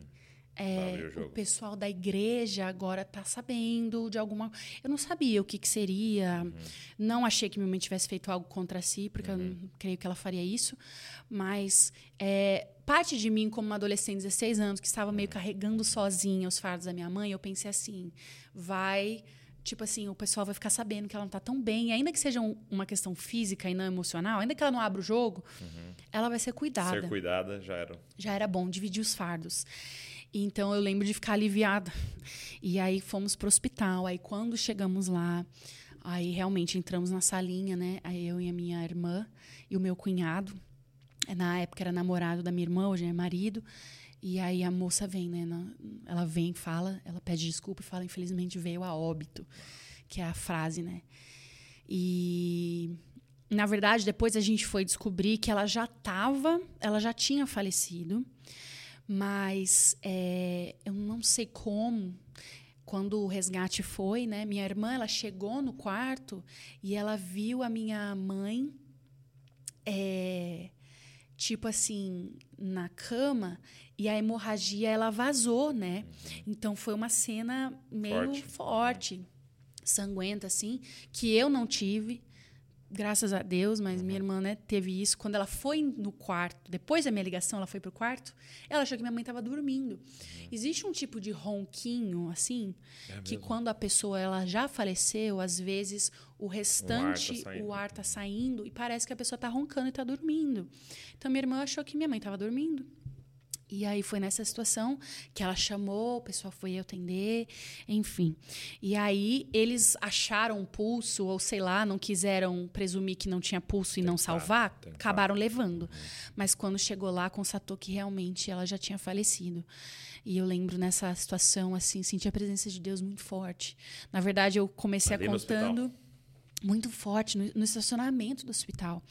é, o o, pessoal da igreja agora tá sabendo de alguma. Eu não sabia o que, que seria. Uhum. Não achei que minha mãe tivesse feito algo contra si, porque eu não creio que ela faria isso. Mas é, parte de mim, como uma adolescente de 16 anos, que estava meio carregando sozinha os fardos da minha mãe, eu pensei assim: vai. Tipo assim, o pessoal vai ficar sabendo que ela não tá tão bem. E ainda que seja um- uma questão física e não emocional, ainda que ela não abra o jogo, ela vai ser cuidada Ser cuidada já era. já era bom dividir os fardos. Então eu lembro de ficar aliviada. E aí fomos pro hospital. Aí quando chegamos lá, aí realmente entramos na salinha, né? Aí eu e a minha irmã e o meu cunhado. Na época era namorado da minha irmã, hoje é marido. E aí a moça vem, né? Ela vem, fala, ela pede desculpa e fala, infelizmente veio a óbito, que é a frase, né? E na verdade, depois a gente foi descobrir que ela já estava, ela já tinha falecido, mas é, eu não sei como. Quando o resgate foi, né? Minha irmã, ela chegou no quarto e ela viu a minha mãe, é, tipo assim, na cama e a hemorragia ela vazou, né? Então foi uma cena meio Forte. forte, sanguenta assim, que eu não tive graças a Deus, mas minha irmã né, teve isso. Quando ela foi no quarto, depois da minha ligação, ela foi pro quarto, ela achou que minha mãe estava dormindo. Existe um tipo de ronquinho, assim, que quando a pessoa ela já faleceu, às vezes o restante, saindo. o ar tá saindo e parece que a pessoa tá roncando e tá dormindo. Então minha irmã achou que minha mãe estava dormindo. E aí foi nessa situação que ela chamou, o pessoal foi atender, enfim. E aí eles acharam um pulso, ou sei lá, não quiseram presumir que não tinha pulso e não salvar, tentar. acabaram levando. Mas quando chegou lá, constatou que realmente ela já tinha falecido. E eu lembro nessa situação, assim, senti a presença de Deus muito forte. Na verdade, eu comecei Ali contando muito forte no, no estacionamento do hospital.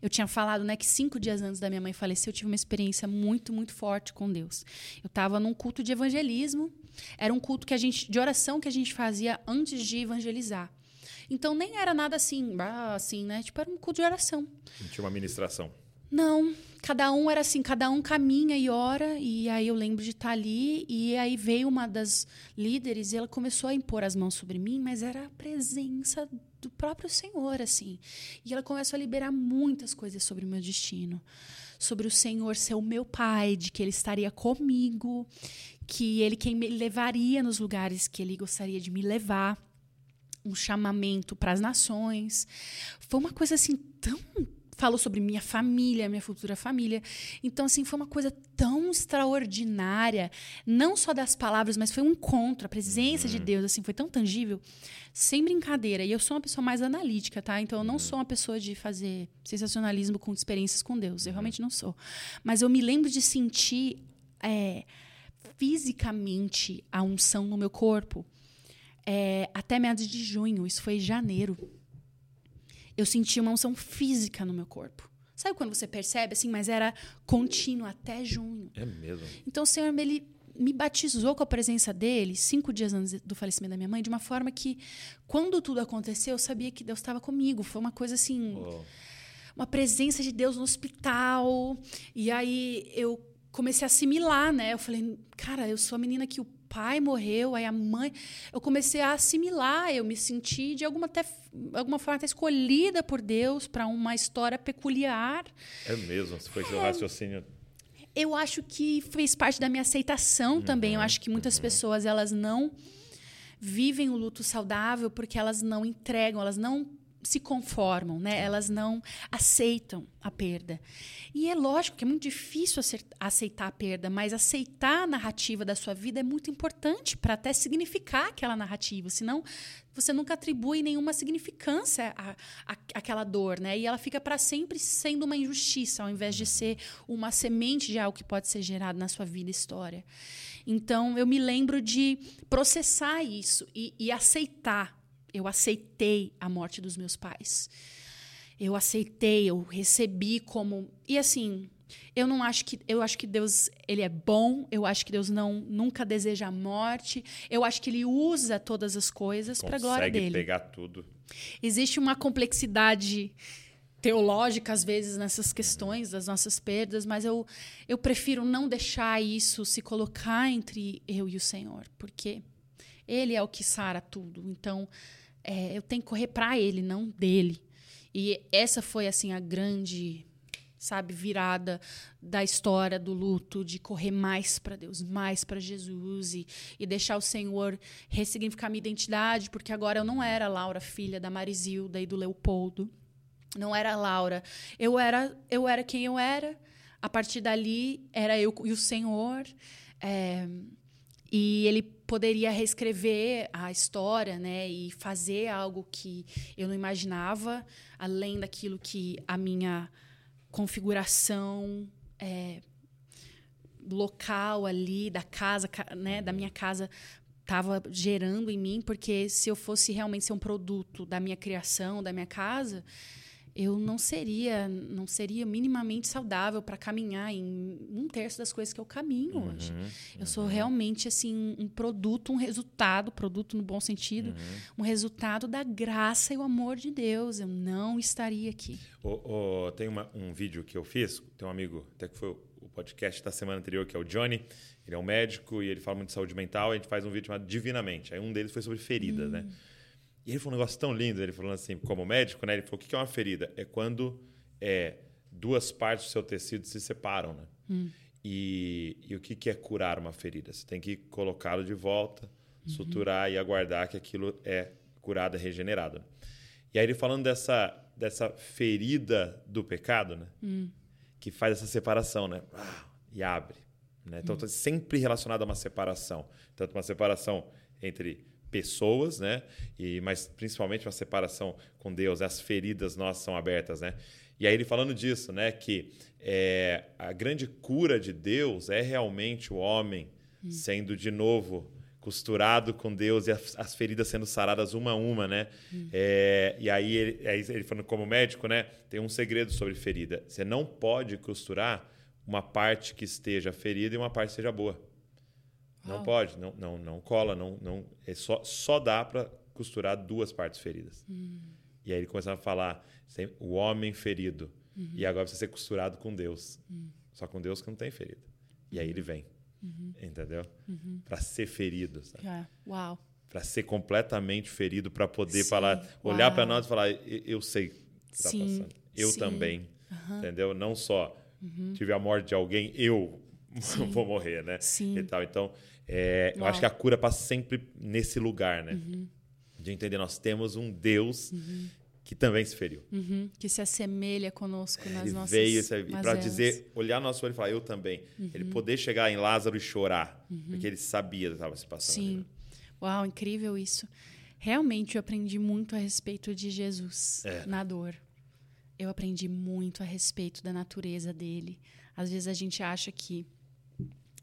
Eu tinha falado, né, que cinco dias antes da minha mãe falecer, eu tive uma experiência muito, muito forte com Deus. Eu estava num culto de evangelismo. Era um culto que a gente, de oração que a gente fazia antes de evangelizar. Então nem era nada assim, assim, né? Tipo era um culto de oração. Não tinha uma ministração. Não, cada um era assim, cada um caminha e ora, e aí eu lembro de estar ali, e aí veio uma das líderes e ela começou a impor as mãos sobre mim, mas era a presença do próprio Senhor, assim. E ela começou a liberar muitas coisas sobre o meu destino. Sobre o Senhor ser o meu pai, de que ele estaria comigo, que ele quem me levaria nos lugares que ele gostaria de me levar um chamamento para as nações. Foi uma coisa assim tão falou sobre minha família, minha futura família. Então assim, foi uma coisa tão extraordinária, não só das palavras, mas foi um encontro, a presença de Deus assim, foi tão tangível, sem brincadeira. E eu sou uma pessoa mais analítica, tá? Então eu não sou uma pessoa de fazer sensacionalismo com experiências com Deus. Eu realmente não sou. Mas eu me lembro de sentir é, fisicamente a unção no meu corpo é, até meados de junho, isso foi janeiro. Eu senti uma unção física no meu corpo. Sabe quando você percebe assim, mas era contínuo até junho. É mesmo. Então o Senhor ele me batizou com a presença dele cinco dias antes do falecimento da minha mãe, de uma forma que, quando tudo aconteceu, eu sabia que Deus estava comigo. Foi uma coisa assim, Oh, uma presença de Deus no hospital. E aí eu comecei a assimilar, né? Eu falei, cara, eu sou a menina que o pai morreu, aí a mãe. Eu comecei a assimilar, eu me senti de alguma, até, alguma forma até escolhida por Deus para uma história peculiar. é mesmo. Se foi seu raciocínio. Eu acho que fez parte da minha aceitação também. Eu acho que muitas pessoas elas não vivem o luto saudável porque elas não entregam, elas não se conformam, né? Elas não aceitam a perda. E é lógico que é muito difícil aceitar a perda, mas aceitar a narrativa da sua vida é muito importante para até significar aquela narrativa. Senão, você nunca atribui nenhuma significância à, à, àquela dor, né? E ela fica para sempre sendo uma injustiça, ao invés de ser uma semente de algo que pode ser gerado na sua vida e história. Então, eu me lembro de processar isso e, e aceitar. Eu aceitei a morte dos meus pais. Eu aceitei, eu recebi como. E assim, eu não acho que. Eu acho que Deus ele é bom, eu acho que Deus não nunca deseja a morte. Eu acho que ele usa todas as coisas para a glória Consegue dele. pegar tudo. Existe uma complexidade teológica, às vezes, nessas questões das nossas perdas, mas eu, eu prefiro não deixar isso se colocar entre eu e o Senhor, porque Ele é o que sara tudo. Então, é, eu tenho que correr para Ele, não dele. E essa foi, assim, a grande sabe, virada da história do luto, de correr mais para Deus, mais para Jesus e, e deixar o Senhor ressignificar minha identidade, porque agora eu não era Laura, filha da Marizilda e do Leopoldo. Não era Laura. Eu era, eu era quem eu era. A partir dali, era eu e o Senhor. É, e ele poderia reescrever a história, né, e fazer algo que eu não imaginava, além daquilo que a minha configuração é, local ali da casa, ca- né, da minha casa estava gerando em mim, porque se eu fosse realmente ser um produto da minha criação, da minha casa, eu não seria, não seria minimamente saudável para caminhar em um terço das coisas que eu caminho hoje. Eu sou realmente assim um produto, um resultado, produto no bom sentido, um resultado da graça e o amor de Deus. Eu não estaria aqui. Ô, ô, tem uma- um vídeo que eu fiz, tem um amigo, até que foi o podcast da semana anterior, que é o Johnny. Ele é um médico e ele fala muito de saúde mental. A gente faz um vídeo chamado Divinamente. Aí um deles foi sobre feridas, né? E ele falou um negócio tão lindo, ele falou assim, como médico, né? Ele falou, o que é uma ferida? É quando é, duas partes do seu tecido se separam, né? Hum. E, e, o que, que é curar uma ferida? Você tem que colocá-lo de volta, uhum. suturar e aguardar que aquilo é curado, é regenerado. E aí ele falando dessa, dessa ferida do pecado, né? Hum. Que faz essa separação, né? Ah, e abre. Né? Então, hum. sempre relacionado a uma separação. Tanto uma separação entre pessoas, né? E, mas principalmente uma separação com Deus. As feridas nossas são abertas, né? E aí ele falando disso, né? Que é, a grande cura de Deus é realmente o homem hum. sendo de novo costurado com Deus e as, as, feridas sendo saradas uma a uma, né? Hum. É, e aí ele, aí ele falando como médico, né? Tem um segredo sobre ferida. Você não pode costurar uma parte que esteja ferida e uma parte que esteja boa. Não pode, não, não, não cola, não, não, é só, só dá para costurar duas partes feridas. Hum. E aí ele começava a falar o homem ferido. Uhum. E agora precisa ser costurado com Deus. Uhum. Só com Deus que não tem ferida. E aí ele vem. Uhum. Entendeu? Uhum. Para ser ferido. Sabe? É. Uau. Para ser completamente ferido, para poder Sim. falar, olhar para nós e falar: eu sei o que está passando. Eu Sim. também. Entendeu? Não só uhum. tive a morte de alguém, eu vou morrer, né? Sim. E tal. Então, é, eu acho que a cura passa sempre nesse lugar, né? Uhum. De entender, nós temos um Deus uhum que também se feriu. Uhum, que se assemelha conosco nas ele nossas veio para dizer, olhar nosso olho e falar, eu também. Uhum. Ele poder chegar em Lázaro e chorar, uhum. porque ele sabia que estava se passando. Sim. Ali. Uau, incrível isso. Realmente eu aprendi muito a respeito de Jesus é. na dor. Eu aprendi muito a respeito da natureza dele. Às vezes a gente acha que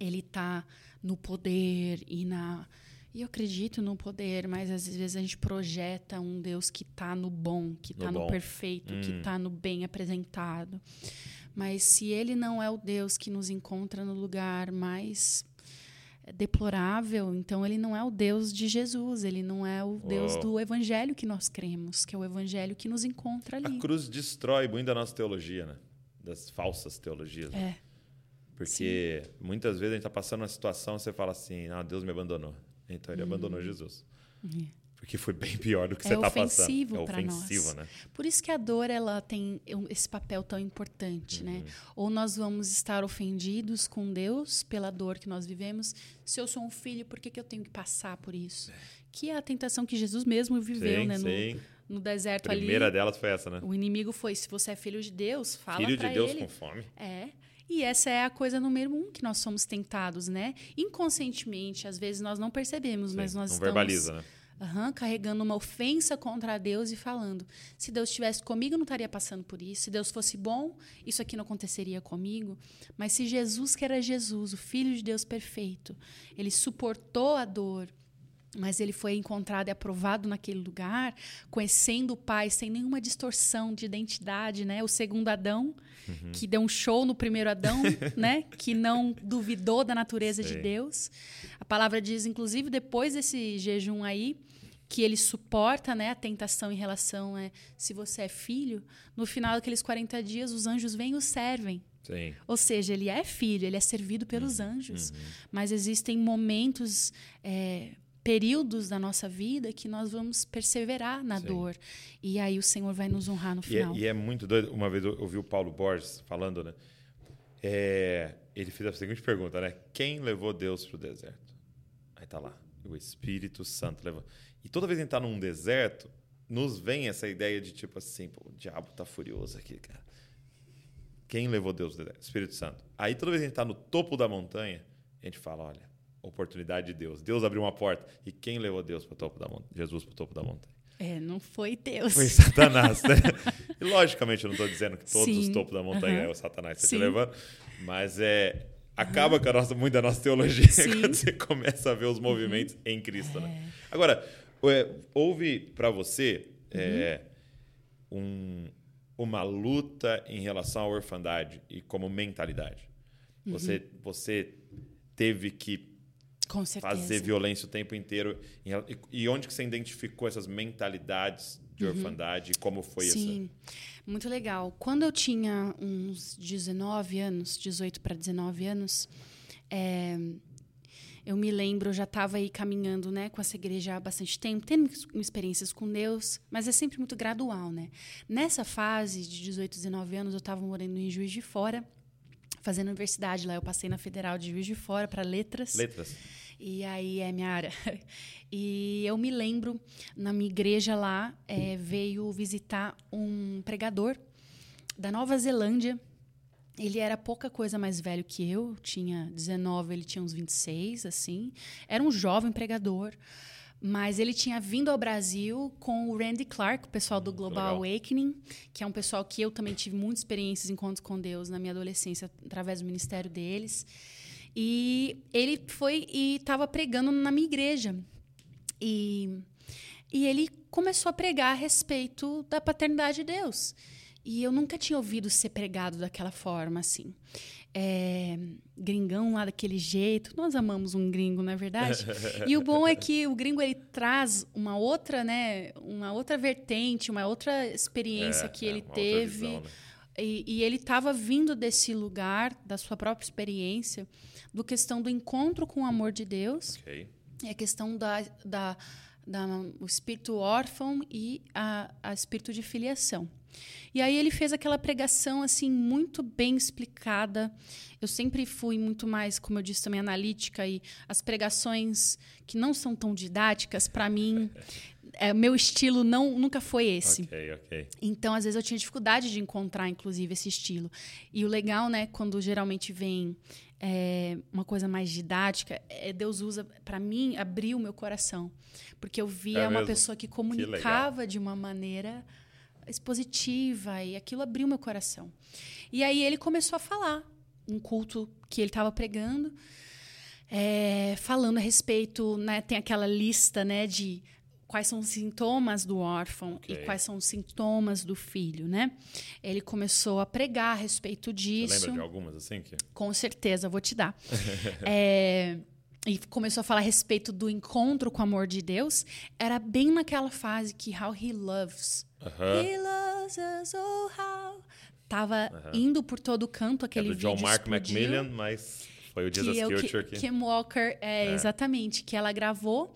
ele está no poder e na e eu acredito no poder, mas às vezes a gente projeta um Deus que está no bom, que está no, no, perfeito, hum. que está no bem apresentado. Mas se ele não é o Deus que nos encontra no lugar mais deplorável, então ele não é o Deus de Jesus, ele não é o Deus do evangelho que nós cremos, que é o evangelho que nos encontra ali. A cruz destrói muito da nossa teologia, né? Das falsas teologias. Né? É. Porque Sim. muitas vezes a gente está passando uma situação e você fala assim: ah, Deus me abandonou. Então ele uhum. abandonou Jesus. Uhum. Porque foi bem pior do que é você está passando. É ofensivo nós. né? Por isso que a dor ela tem esse papel tão importante, né? uhum. né? Ou nós vamos estar ofendidos com Deus pela dor que nós vivemos. Se eu sou um filho, por que, que eu tenho que passar por isso? É. Que é a tentação que Jesus mesmo viveu, sim, né? Sim. No, no deserto ali. A primeira delas foi essa, né? O inimigo foi: se você é filho de Deus, fala Filho de Deus ele. com fome. É. E essa é a coisa número um que nós somos tentados, né? Inconscientemente, às vezes nós não percebemos, Sim, mas nós não estamos verbaliza, né? Uhum, carregando uma ofensa contra Deus e falando: se Deus estivesse comigo, eu não estaria passando por isso. Se Deus fosse bom, isso aqui não aconteceria comigo. Mas se Jesus, que era Jesus, o Filho de Deus perfeito, ele suportou a dor, mas ele foi encontrado e aprovado naquele lugar, conhecendo o Pai sem nenhuma distorção de identidade, né? O segundo Adão, uhum. que deu um show no primeiro Adão, né? Que não duvidou da natureza Sei. de Deus. A palavra diz, inclusive, depois desse jejum aí, que ele suporta né, a tentação em relação a se você é filho, no final daqueles 40 dias os anjos vêm e o servem. Sim. Ou seja, ele é filho, ele é servido pelos uhum. anjos. Uhum. Mas existem momentos é, períodos da nossa vida que nós vamos perseverar na Sim. dor. E aí o Senhor vai nos honrar no final. E é, e é muito doido. Uma vez eu ouvi o Paulo Borges falando, né? É, ele fez a seguinte pergunta, né? Quem levou Deus para o deserto? Aí tá lá, o Espírito Santo levou. E toda vez que a gente está num deserto, nos vem essa ideia de tipo assim, pô, o diabo tá furioso aqui, cara. Quem levou Deus para o deserto? Espírito Santo. Aí toda vez que a gente está no topo da montanha, a gente fala, olha, oportunidade de Deus. Deus abriu uma porta. E quem levou Deus para o topo da montanha? Jesus para o topo da montanha. É, não foi Deus. Foi Satanás, né? e logicamente eu não estou dizendo que todos Sim. os topos da montanha uhum. é o Satanás que está te levando, mas é acaba uhum. com a nossa, muito da nossa teologia quando você começa a ver os movimentos uhum. em Cristo, né? é. né? Agora, houve para você é, um, uma luta em relação à orfandade e como mentalidade. Você, uhum. você teve que com certeza. fazer violência o tempo inteiro. E onde que você identificou essas mentalidades de uhum. orfandade? Como foi isso? Sim, essa? muito legal. Quando eu tinha uns 19 anos, 18 para 19 anos, é, eu me lembro, eu já estava aí caminhando, né, com essa igreja há bastante tempo, tendo experiências com Deus, mas é sempre muito gradual, né? Nessa fase de 18, 19 anos, eu estava morando em Juiz de Fora, fazendo universidade lá. Eu passei na Federal de Juiz de Fora para letras. Letras. E aí é minha área. E eu me lembro, na minha igreja lá, é, veio visitar um pregador da Nova Zelândia. Ele era pouca coisa mais velho que eu, tinha 19, ele tinha uns 26, assim. Era um jovem pregador. Mas ele tinha vindo ao Brasil com o Randy Clark, o pessoal do Global Legal. Awakening, que é um pessoal que eu também tive muitas experiências, encontros com Deus na minha adolescência, através do ministério deles. E ele foi e estava pregando na minha igreja. E, e ele começou a pregar a respeito da paternidade de Deus. E eu nunca tinha ouvido ser pregado daquela forma, assim. É, gringão lá daquele jeito. Nós amamos um gringo, não é verdade? e o bom é que o gringo ele traz uma outra, né, uma outra vertente, uma outra experiência É, que é, ele teve. visão, né? E, e ele estava vindo desse lugar, da sua própria experiência, do questão do encontro com o amor de Deus, Ok. e a questão da, da, da o espírito órfão e a, a espírito de filiação. E aí ele fez aquela pregação assim muito bem explicada. Eu sempre fui muito mais, como eu disse também, analítica e as pregações que não são tão didáticas para mim, é, meu estilo não nunca foi esse. Ok, ok. Então, às vezes, eu tinha dificuldade de encontrar, inclusive, esse estilo. E o legal, né, quando geralmente vem é, uma coisa mais didática, é Deus usa, para mim, abrir o meu coração. Porque eu via É uma mesmo? pessoa que comunicava de uma maneira expositiva e aquilo abriu meu coração. E aí ele começou a falar, um culto que ele estava pregando, é, falando a respeito, né, tem aquela lista, né, de quais são os sintomas do órfão Ok. e quais são os sintomas do filho, né? Ele começou a pregar a respeito Você disso. lembra de algumas assim? Que... Com certeza, vou te dar. É, e começou a falar a respeito do encontro com o amor de Deus. Era bem naquela fase que How He Loves. Aham. He loves us, oh how. Tava indo por todo o canto É aquele do John Mark explodiu, Macmillan, mas foi o Jesus que é Future Ki- que... Kim Walker, é, É. exatamente, que ela gravou.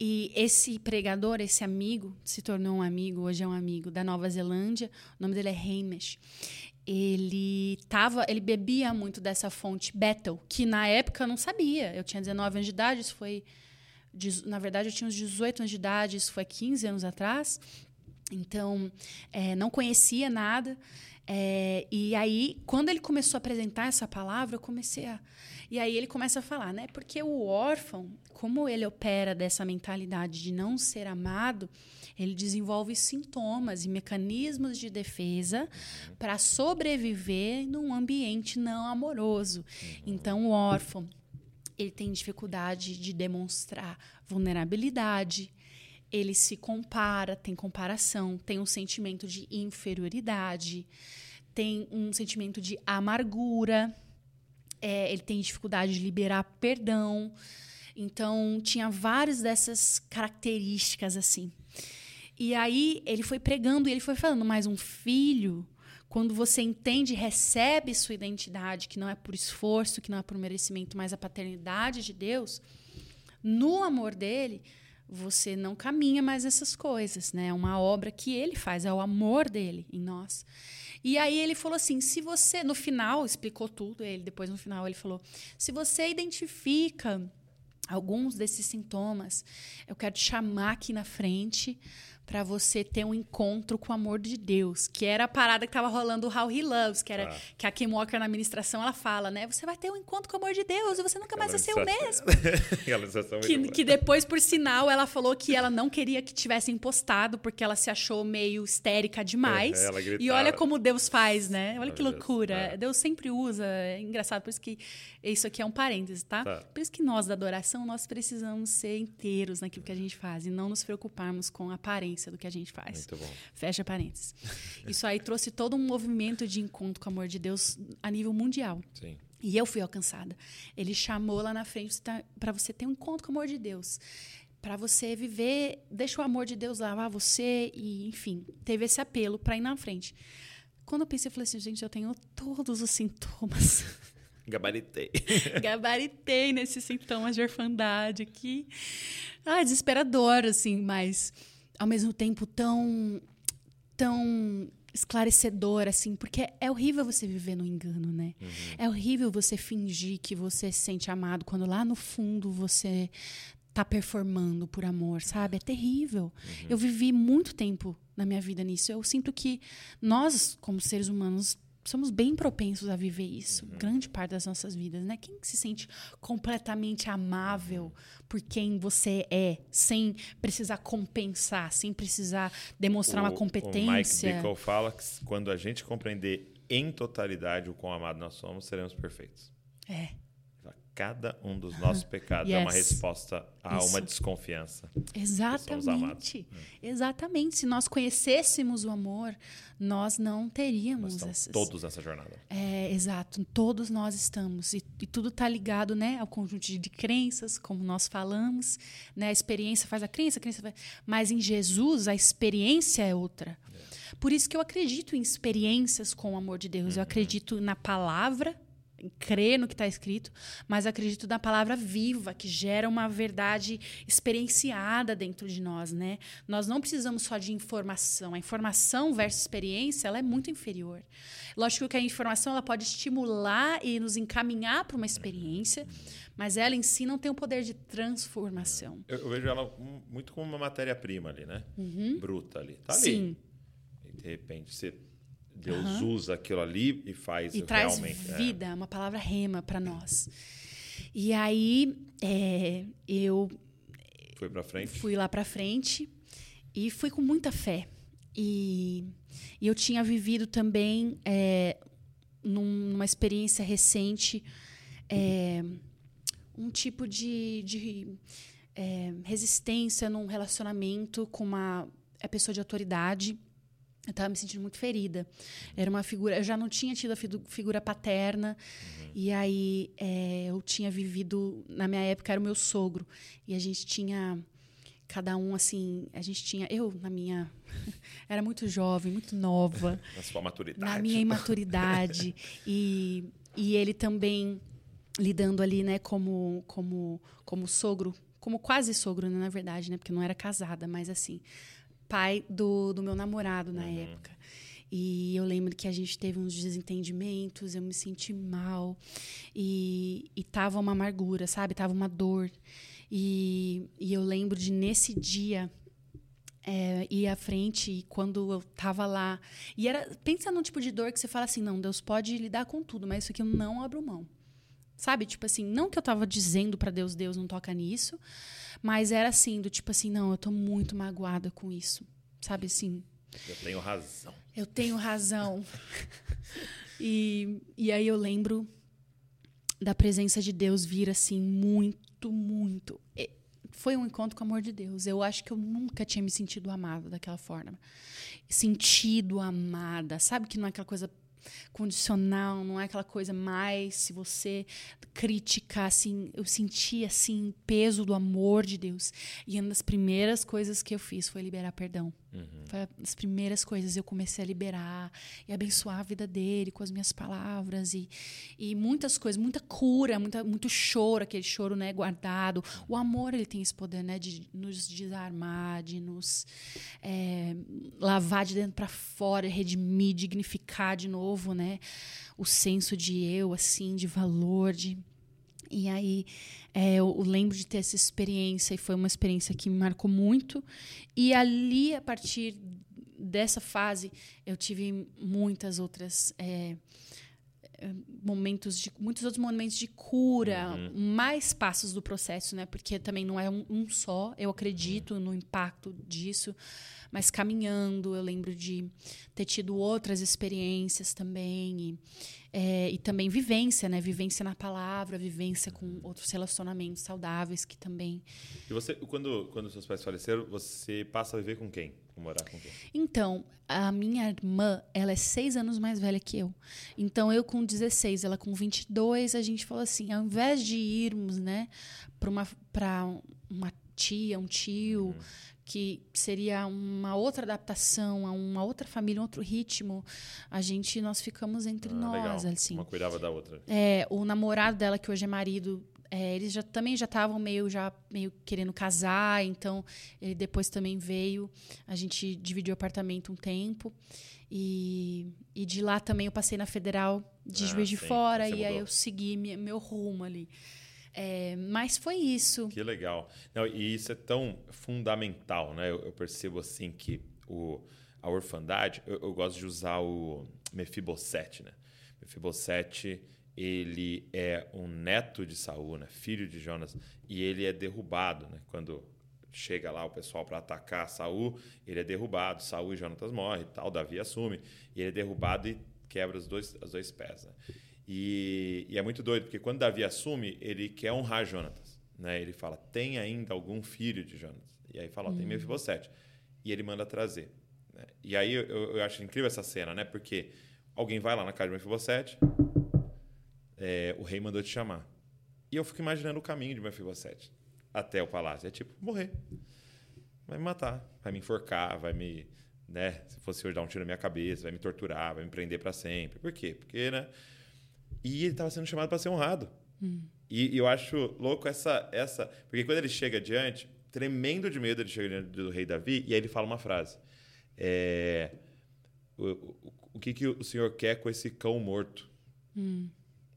E esse pregador, esse amigo, se tornou um amigo, hoje é um amigo da Nova Zelândia. O nome dele é Hamish. Ele tava, ele bebia muito dessa fonte Bethel, que na época eu não sabia. Eu tinha 19 anos de idade, isso foi na verdade eu tinha uns 18 anos de idade, isso foi 15 anos atrás. Então, é, não conhecia nada. É, e aí, quando ele começou a apresentar essa palavra, eu comecei a. E aí ele começa a falar, né? Porque o órfão, como ele opera dessa mentalidade de não ser amado, ele desenvolve sintomas e mecanismos de defesa para sobreviver num ambiente não amoroso. Então, o órfão, ele tem dificuldade de demonstrar vulnerabilidade, ele se compara, tem comparação, tem um sentimento de inferioridade, tem um sentimento de amargura, é, ele tem dificuldade de liberar perdão. Então, tinha várias dessas características assim. E aí, ele foi pregando e ele foi falando, mas um filho, quando você entende recebe sua identidade, que não é por esforço, que não é por merecimento, mas a paternidade de Deus, no amor dele, você não caminha mais essas coisas, né? É uma obra que ele faz, é o amor dele em nós. E aí ele falou assim: se você, no final, explicou tudo, ele depois no final ele falou: se você identifica alguns desses sintomas, eu quero te chamar aqui na frente para você ter um encontro com o amor de Deus, que era a parada que estava rolando o How He Loves, que era Tá. que a Kim Walker na administração ela fala, né? Você vai ter um encontro com o amor de Deus e você nunca mais vai ser o mesmo. Aquela sensação é Que, que depois, por sinal, ela falou que ela não queria que tivessem postado, porque ela se achou meio histérica demais. É, e olha como Deus faz, né? Olha que loucura. é. Deus sempre usa. É engraçado, por isso que isso aqui é um parêntese, tá? Tá. Por isso que nós da adoração, nós precisamos ser inteiros naquilo que a gente faz e não nos preocuparmos com a do que a gente faz. Muito bom. Fecha parênteses. Isso aí trouxe todo um movimento de encontro com o amor de Deus a nível mundial. Sim. E eu fui alcançada. Ele chamou lá na frente para você ter um encontro com o amor de Deus. Para você viver, deixa o amor de Deus lavar você e, enfim, teve esse apelo para ir na frente. Quando eu pensei, eu falei assim, gente, eu tenho todos os sintomas Gabaritei. Gabaritei nesses sintomas de orfandade aqui. Ah, desesperador, assim, mas ao mesmo tempo tão, tão esclarecedor, assim, porque é horrível você viver no engano, né? Uhum. É horrível você fingir que você se sente amado quando lá no fundo você tá performando por amor, sabe? É terrível. Uhum. Eu vivi muito tempo na minha vida nisso. Eu sinto que nós, como seres humanos, somos bem propensos a viver isso, uhum. grande parte das nossas vidas, né? Quem se sente completamente amável por quem você é, sem precisar compensar, sem precisar demonstrar o, uma competência? O Mike Bickle fala que quando a gente compreender em totalidade o quão amado nós somos, seremos perfeitos. É cada um dos nossos pecados yes. é uma resposta a Isso. uma desconfiança. Exatamente. Exatamente. Se nós conhecêssemos o amor, nós não teríamos nós essas... todos nessa jornada. É, exato. Todos nós estamos. E, e tudo está ligado né, ao conjunto de, de, crenças, como nós falamos. Né? A experiência faz a crença, a crença faz... Mas em Jesus, a experiência é outra. É. Por isso que eu acredito em experiências com o amor de Deus. Uhum. Eu acredito na palavra crer no que está escrito, mas acredito na palavra viva, que gera uma verdade experienciada dentro de nós, né? Nós não precisamos só de informação. A informação versus experiência, ela é muito inferior. Lógico que a informação ela pode estimular e nos encaminhar para uma experiência, mas ela em si não tem o poder de transformação. Eu, eu vejo ela muito como uma matéria-prima ali, né? Uhum. Bruta ali. Tá ali. Sim. E de repente você Deus uhum. usa aquilo ali e faz e traz. É. vida, é. uma palavra rema para nós. E aí é, eu fui para frente. Fui lá para frente e fui com muita fé. E, e eu tinha vivido também é, num, numa experiência recente é, um tipo de, de é, resistência num relacionamento com uma a pessoa de autoridade eu estava me sentindo muito ferida. Era uma figura. Eu já não tinha tido a figura paterna. Uhum. E aí é, eu tinha vivido. Na minha época era o meu sogro. E a gente tinha. Cada um, assim. A gente tinha. Eu, na minha. era muito jovem, muito nova. Na sua maturidade. Na minha imaturidade. e, e ele também lidando ali, né, como, como, como sogro. Como quase sogro, né, na verdade, né? Porque não era casada, mas assim pai do, do meu namorado na uhum. época. E eu lembro que a gente teve uns desentendimentos, eu me senti mal. E, e tava uma amargura, sabe? Tava uma dor. E, e eu lembro de, nesse dia, é, ir à frente e quando eu tava lá. E era. Pensa num tipo de dor que você fala assim: não, Deus pode lidar com tudo, mas isso aqui eu não abro mão. Sabe? Tipo assim, não que eu tava dizendo para Deus, Deus não toca nisso, mas era assim, do tipo assim, não, eu tô muito magoada com isso. Sabe assim? Eu tenho razão. Eu tenho razão. e, e aí eu lembro da presença de Deus vir assim, muito, muito. Foi um encontro com o amor de Deus. Eu acho que eu nunca tinha me sentido amada daquela forma. Sentido amada. Sabe que não é aquela coisa condicional, não é aquela coisa mais se você criticar assim, eu senti assim peso do amor de Deus. E uma das primeiras coisas que eu fiz foi liberar perdão. Uhum. Foi as primeiras coisas eu comecei a liberar e abençoar a vida dele com as minhas palavras e, e muitas coisas, muita cura, muita, muito choro, aquele choro né, guardado. O amor ele tem esse poder né, de nos desarmar, de nos é, lavar de dentro para fora, redimir, dignificar de novo, né? O senso de eu, assim, de valor, de e aí é, eu lembro de ter essa experiência e foi uma experiência que me marcou muito. E ali, a partir dessa fase, eu tive muitas outras. É, é momentos de muitos outros momentos de cura uhum. mais passos do processo né porque também não é um, um só eu acredito no impacto disso mas caminhando eu lembro de ter tido outras experiências também e, é, e também vivência, né? Vivência na palavra, vivência com outros relacionamentos saudáveis que também. E você, quando, quando seus pais faleceram, você passa a viver com quem? morar com quem? Então, a minha irmã, ela é seis anos mais velha que eu. Então, eu com 16, ela com 22, a gente falou assim, ao invés de irmos, né, para uma, uma tia, um tio, Uhum. que seria uma outra adaptação, a uma outra família, um outro ritmo. A gente, nós ficamos entre Ah, nós, legal. Assim. Uma cuidava da outra. É, o namorado dela, que hoje é marido, é, eles já, também já estavam meio, já, meio querendo casar, então ele depois também veio. A gente dividiu o apartamento um tempo. E, e de lá também eu passei na Federal de Ah, Juiz de sim. Fora, e aí mudou. eu segui meu rumo ali. É, mas foi isso. Que legal. Não, e isso é tão fundamental, né? Eu, eu percebo assim que o, a orfandade, eu, eu gosto de usar o Mefibosete, né? Mefibosete, ele é um neto de Saul, né? Filho de Jonas, e ele é derrubado, né? Quando chega lá o pessoal para atacar Saul, ele é derrubado, Saul e Jonatas morrem, tal, Davi assume, e ele é derrubado e quebra os dois, os dois pés, né? E, e é muito doido, porque quando Davi assume, ele quer honrar Jonatas. Né? Ele fala, tem ainda algum filho de Jonatas? E aí fala, ó, tem Mefibosete. E ele manda trazer. né? E aí eu, eu acho incrível essa cena, né? Porque alguém vai lá na casa de Mefibosete, é, o rei mandou te chamar. E eu fico imaginando o caminho de Mefibosete até o palácio. É tipo, morrer. Vai me matar, vai me enforcar, vai me... Né? Se fosse hoje dar um tiro na minha cabeça, vai me torturar, vai me prender para sempre. Por quê? Porque, né? E ele estava sendo chamado para ser honrado. E, e eu acho louco essa, essa. Porque quando ele chega adiante, tremendo de medo, ele chega diante do rei Davi, e aí ele fala uma frase: é, o, o, o que, que o senhor quer com esse cão morto?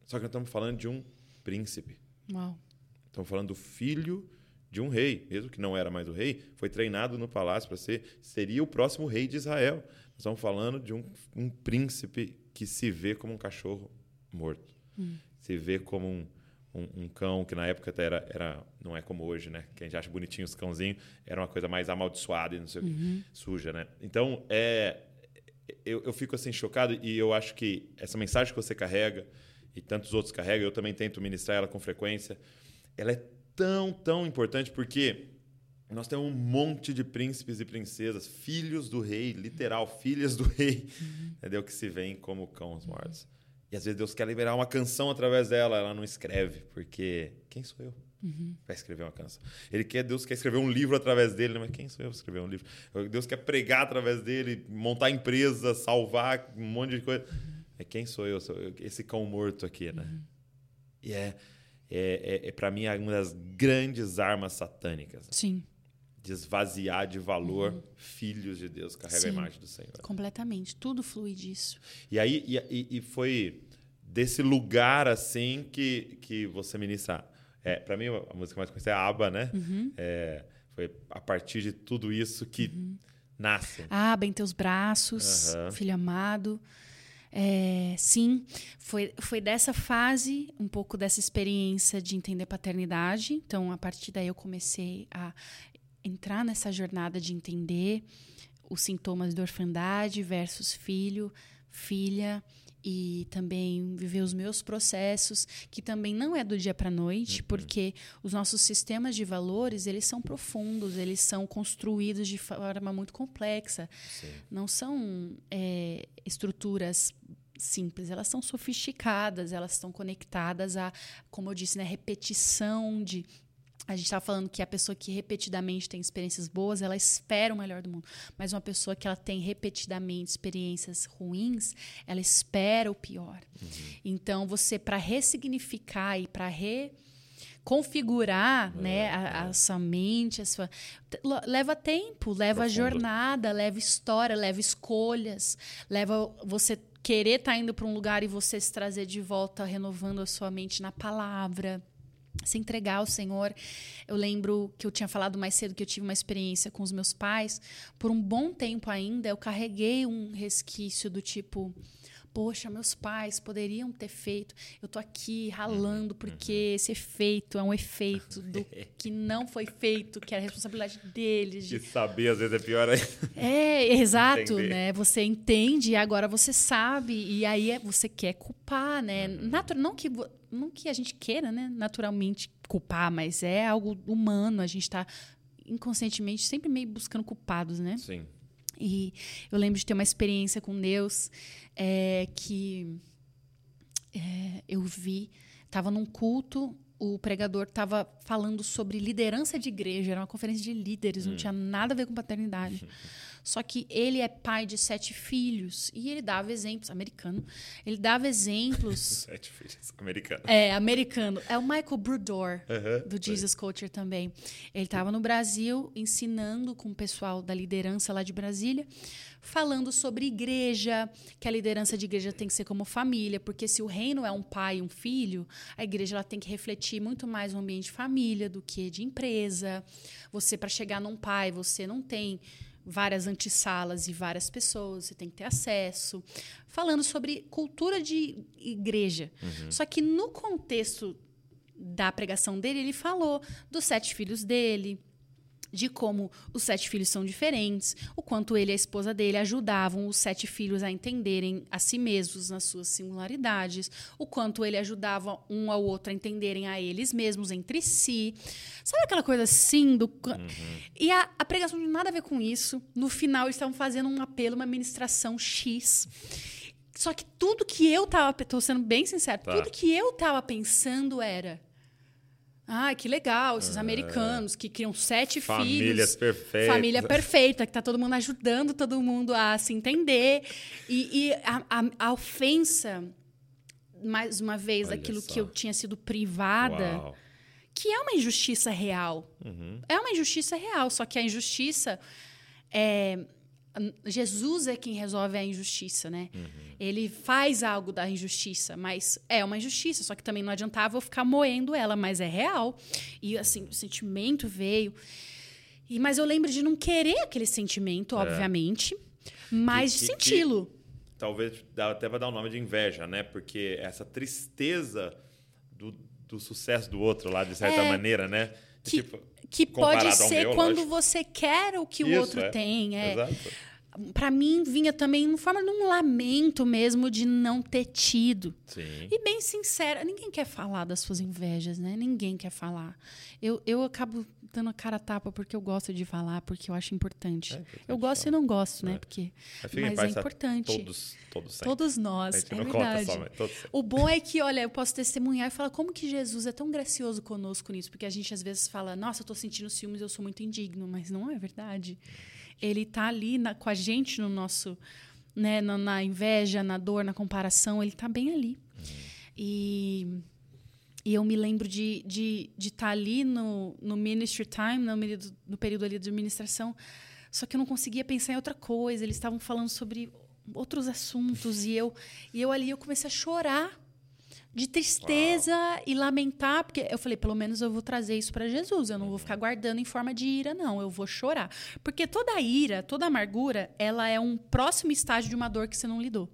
Só que nós estamos falando de um príncipe. Uau. Estamos falando do filho de um rei, mesmo que não era mais o rei, foi treinado no palácio para ser, seria o próximo rei de Israel. Nós estamos falando de um, um príncipe que se vê como um cachorro morto, se vê como um, um, um cão que na época até era, era, não é como hoje, né? Que a gente acha bonitinho os cãozinhos, era uma coisa mais amaldiçoada e não sei o que, suja, né? Então, é, eu, eu fico assim chocado e eu acho que essa mensagem que você carrega e tantos outros carregam, eu também tento ministrar ela com frequência, ela é tão, tão importante porque nós temos um monte de príncipes e princesas, filhos do rei, literal, filhas do rei, entendeu? Que se veem como cães mortos. E às vezes Deus quer liberar uma canção através dela, ela não escreve, porque quem sou eu? Vai escrever uma canção. Ele quer, Deus quer escrever um livro através dele, né? mas quem sou eu para escrever um livro? Deus quer pregar através dele, montar empresa, salvar um monte de coisa. É quem sou eu? Sou eu, esse cão morto aqui, né? E é, é, é, é para mim uma das grandes armas satânicas. Sim, De esvaziar de valor filhos de Deus, carrega Sim. a imagem do Senhor. completamente. Tudo flui disso. E aí e, e- e foi desse lugar assim que, que você ministra. É, para mim, a música mais conhecida é a ABBA, né? É, foi a partir de tudo isso que nasce. Abra em teus braços, Aham. filho amado. É, sim, foi, foi dessa fase, um pouco dessa experiência de entender paternidade. Então, a partir daí, eu comecei a entrar nessa jornada de entender os sintomas da orfandade versus filho, filha e também viver os meus processos, que também não é do dia para noite, porque os nossos sistemas de valores, eles são profundos, eles são construídos de forma muito complexa. Não são é, estruturas simples, elas são sofisticadas, elas estão conectadas a, como eu disse, né, repetição de a gente estava falando que a pessoa que repetidamente tem experiências boas, ela espera o melhor do mundo. Mas uma pessoa que ela tem repetidamente experiências ruins, ela espera o pior. Então, você, para ressignificar e para reconfigurar né, a, a sua mente, a sua, leva tempo, leva jornada, leva história, leva escolhas, leva você querer estar indo para um lugar e você se trazer de volta, renovando a sua mente na palavra se entregar ao Senhor. Eu lembro que eu tinha falado mais cedo que eu tive uma experiência com os meus pais. Por um bom tempo ainda, eu carreguei um resquício do tipo. Poxa, meus pais poderiam ter feito. Eu tô aqui ralando porque esse efeito é um efeito do que não foi feito, que era a responsabilidade deles. de E saber às vezes é pior ainda. é, exato, Entender. né? Você entende e agora você sabe e aí é- você quer culpar, né? Uhum. Natu- não que não que a gente queira, né? Naturalmente culpar, mas é algo humano. A gente está inconscientemente sempre meio buscando culpados, né? Sim. E eu lembro de ter uma experiência com Deus é, que é, eu vi, estava num culto, o pregador estava falando sobre liderança de igreja, era uma conferência de líderes, não tinha nada a ver com paternidade. Só que ele é pai de sete filhos e ele dava exemplos, americano, ele dava exemplos. Sete filhos, americano. É, americano. É o Michael Brudor, do. Jesus Culture também. Ele estava no Brasil ensinando com o pessoal da liderança lá de Brasília, falando sobre igreja, que a liderança de igreja tem que ser como família, porque se o reino é um pai e um filho, a igreja ela tem que refletir muito mais o ambiente de família do que de empresa. Você, para chegar num pai, você não tem várias antessalas e várias pessoas, você tem que ter acesso. Falando sobre cultura de igreja. Só que no contexto da pregação dele, ele falou dos sete filhos dele, de como os sete filhos são diferentes, o quanto ele e a esposa dele ajudavam os sete filhos a entenderem a si mesmos nas suas singularidades, o quanto ele ajudava um ao outro a entenderem a eles mesmos entre si. Sabe aquela coisa assim? Do... E a, a pregação não tinha nada a ver com isso. No final, eles estavam fazendo um apelo, uma ministração X. Só que tudo que eu tava, tô sendo bem sincero, Tá. tudo que eu tava pensando era ah, que legal, esses americanos que criam sete É. Famílias filhos. perfeitas. Família perfeita, que tá todo mundo ajudando todo mundo a se entender. E, e a, a- a ofensa, mais uma vez, Olha daquilo só. que eu tinha sido privada, Uau. que é uma injustiça real. Uhum. É uma injustiça real, só que a injustiça é. Jesus é quem resolve a injustiça, né? Uhum. Ele faz algo da injustiça, mas é uma injustiça, só que também não adiantava eu ficar moendo ela, mas é real. E assim, o sentimento veio. E, mas eu lembro de não querer aquele sentimento, obviamente, mas É. De senti-lo. Talvez dá até vai dar o nome de inveja, né? Porque essa tristeza do, do sucesso do outro lá, de certa É, maneira, né? que- Tipo, Que comparado pode ser meu, quando lógico. você quer o que o Isso, outro é. tem. É. Exato. Para mim, vinha também em forma de um lamento mesmo de não ter tido. Sim. E bem sincera, ninguém quer falar das suas invejas, né? Ninguém quer falar. Eu, eu acabo dando a cara a tapa porque eu gosto de falar, porque eu acho importante. É importante eu gosto e falar. não gosto, né? É. Porque, Mas, é tá? importante. Todos, todos sempre. Todos nós, é não verdade. só, todos. O bom é que, olha, eu posso testemunhar e falar como que Jesus é tão gracioso conosco nisso, porque a gente às vezes fala, nossa, eu tô sentindo ciúmes, eu sou muito indigno, mas não é verdade. Ele tá ali na- com a gente no nosso, né, na, na inveja, na dor, na comparação, ele tá bem ali. E, e eu me lembro de estar de, de tá ali no, no ministry time, no, período- no período ali de administração, só que eu não conseguia pensar em outra coisa. Eles estavam falando sobre outros assuntos e eu e eu ali eu comecei a chorar de tristeza e lamentar, porque eu falei, pelo menos eu vou trazer isso para Jesus, eu não vou ficar guardando em forma de ira, não, eu vou chorar. Porque toda ira, toda amargura, ela é um próximo estágio de uma dor que você não lidou.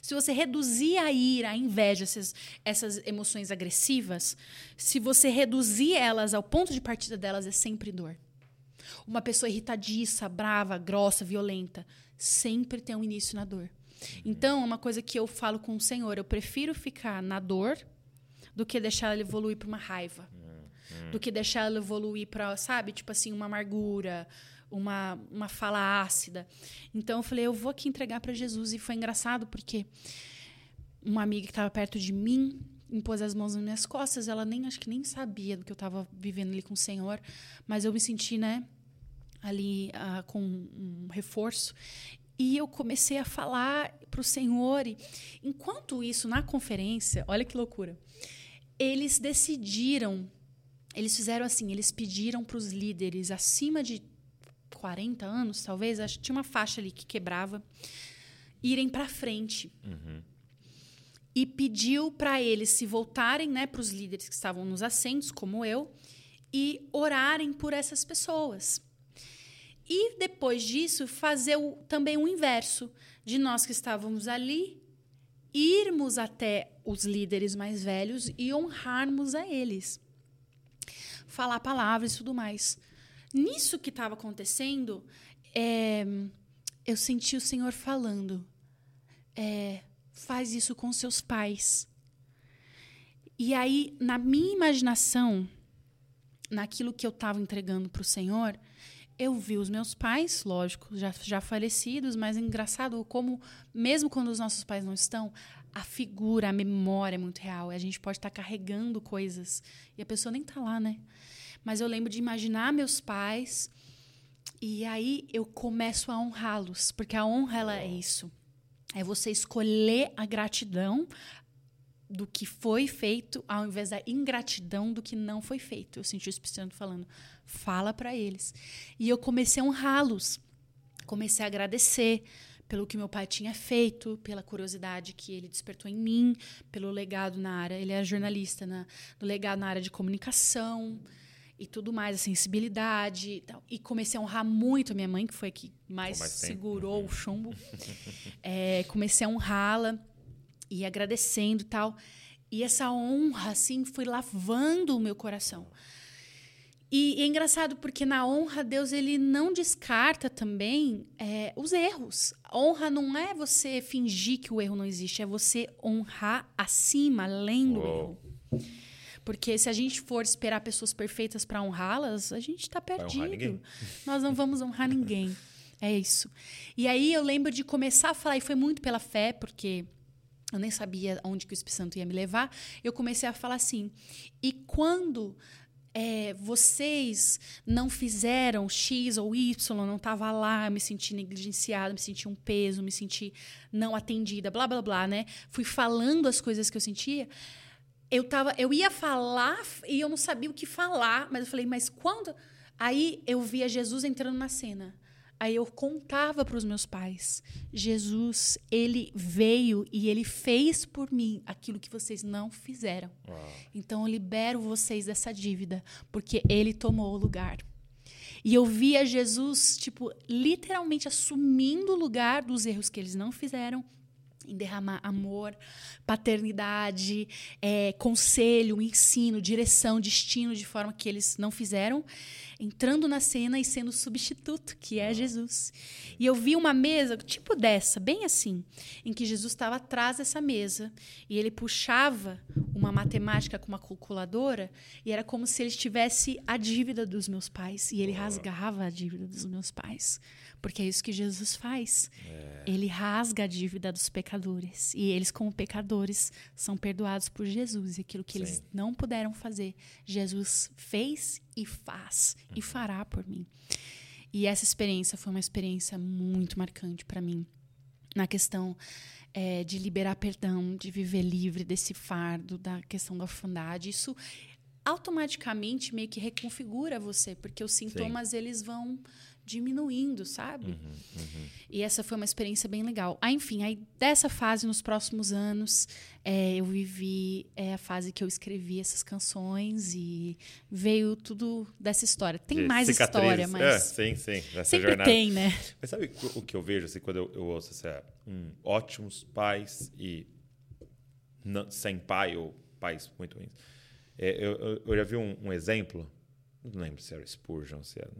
Se você reduzir a ira, a inveja, essas, essas emoções agressivas, se você reduzir elas ao ponto de partida delas, é sempre dor. Uma pessoa irritadiça, brava, grossa, violenta, sempre tem um início na dor. Então, é uma coisa que eu falo com o Senhor, eu prefiro ficar na dor do que deixar ela evoluir para uma raiva. Do que deixar ela evoluir para, sabe, tipo assim, uma amargura, uma, uma fala ácida. Então, eu falei, eu vou aqui entregar para Jesus. E foi engraçado porque uma amiga que estava perto de mim impôs as mãos nas minhas costas. Ela nem, acho que nem sabia do que eu estava vivendo ali com o Senhor. Mas eu me senti, né, ali ah, com um reforço. E eu comecei a falar para o Senhor. E, enquanto isso, na conferência, olha que loucura. Eles decidiram, eles fizeram assim: eles pediram para os líderes acima de 40 anos, talvez, acho que tinha uma faixa ali que quebrava, irem para frente. E pediu para eles se voltarem né, para os líderes que estavam nos assentos, como eu, e orarem por essas pessoas. E depois disso, fazer o, também o inverso, de nós que estávamos ali, irmos até os líderes mais velhos e honrarmos a eles. Falar palavras e tudo mais. Nisso que estava acontecendo, é, eu senti o Senhor falando: é, faz isso com seus pais. E aí, na minha imaginação, naquilo que eu estava entregando para o Senhor, eu vi os meus pais, lógico, já, já falecidos, mas é engraçado como, mesmo quando os nossos pais não estão, a figura, a memória é muito real. A gente pode estar carregando coisas e a pessoa nem tá lá, né? Mas eu lembro de imaginar meus pais e aí eu começo a honrá-los, porque a honra ela é isso. É você escolher a gratidão do que foi feito ao invés da ingratidão do que não foi feito. Eu senti o Espírito Santo falando: "Fala para eles". E eu comecei a honrá-los. Comecei a agradecer pelo que meu pai tinha feito, pela curiosidade que ele despertou em mim, pelo legado na área. Ele é jornalista, na, do legado na área de comunicação e tudo mais, a sensibilidade e tal. E comecei a honrar muito a minha mãe, que foi a que mais, mais segurou o chumbo. é, comecei a honrá-la e agradecendo e tal. E essa honra, assim, foi lavando o meu coração. E, é engraçado porque na honra Deus ele não descarta também é, os erros. honra não é você fingir que o erro não existe, é você honrar acima, além do erro. Porque se a gente for esperar pessoas perfeitas para honrá-las, a gente está perdido. Nós não vamos honrar ninguém. É isso. E aí eu lembro de começar a falar, e foi muito pela fé, porque eu nem sabia onde que o Espírito Santo ia me levar. Eu comecei a falar assim: e quando é, vocês não fizeram X ou Y, não estava lá, me senti negligenciada, me senti um peso, me senti não atendida, blá blá blá, né? Fui falando as coisas que eu sentia. Eu tava, eu ia falar e eu não sabia o que falar, mas eu falei, mas quando? Aí eu via Jesus entrando na cena. Aí eu contava para os meus pais: Jesus, ele veio e ele fez por mim aquilo que vocês não fizeram. Uau. Então eu libero vocês dessa dívida, porque ele tomou o lugar. E eu via Jesus, tipo, literalmente assumindo o lugar dos erros que eles não fizeram em derramar amor, paternidade, é, conselho, ensino, direção, destino de forma que eles não fizeram, entrando na cena e sendo o substituto, que é Jesus. E eu vi uma mesa, tipo dessa, bem assim, em que Jesus estava atrás dessa mesa e ele puxava uma matemática com uma calculadora e era como se ele tivesse a dívida dos meus pais e ele rasgava a dívida dos meus pais. Porque é isso que Jesus faz. É. Ele rasga a dívida dos pecadores. E eles, como pecadores, são perdoados por Jesus. E aquilo que Sim. eles não puderam fazer, Jesus fez e faz uhum. e fará por mim. E essa experiência foi uma experiência muito marcante para mim. Na questão é, de liberar perdão, de viver livre desse fardo, da questão da orfandade. Isso automaticamente meio que reconfigura você, porque os sintomas Sim. eles vão diminuindo, sabe? Uhum, uhum. E essa foi uma experiência bem legal. Aí, enfim, aí dessa fase, nos próximos anos, é, eu vivi é, a fase que eu escrevi essas canções e veio tudo dessa história. Tem De mais história, mas. É, sim, sim. Nessa sempre jornada. tem, né? Mas sabe o que eu vejo assim, quando eu, eu ouço assim, um, ótimos pais e não, sem pai ou pais muito ruins? É, eu, eu, eu, já vi um, um exemplo, não lembro se era Spurgeon, se era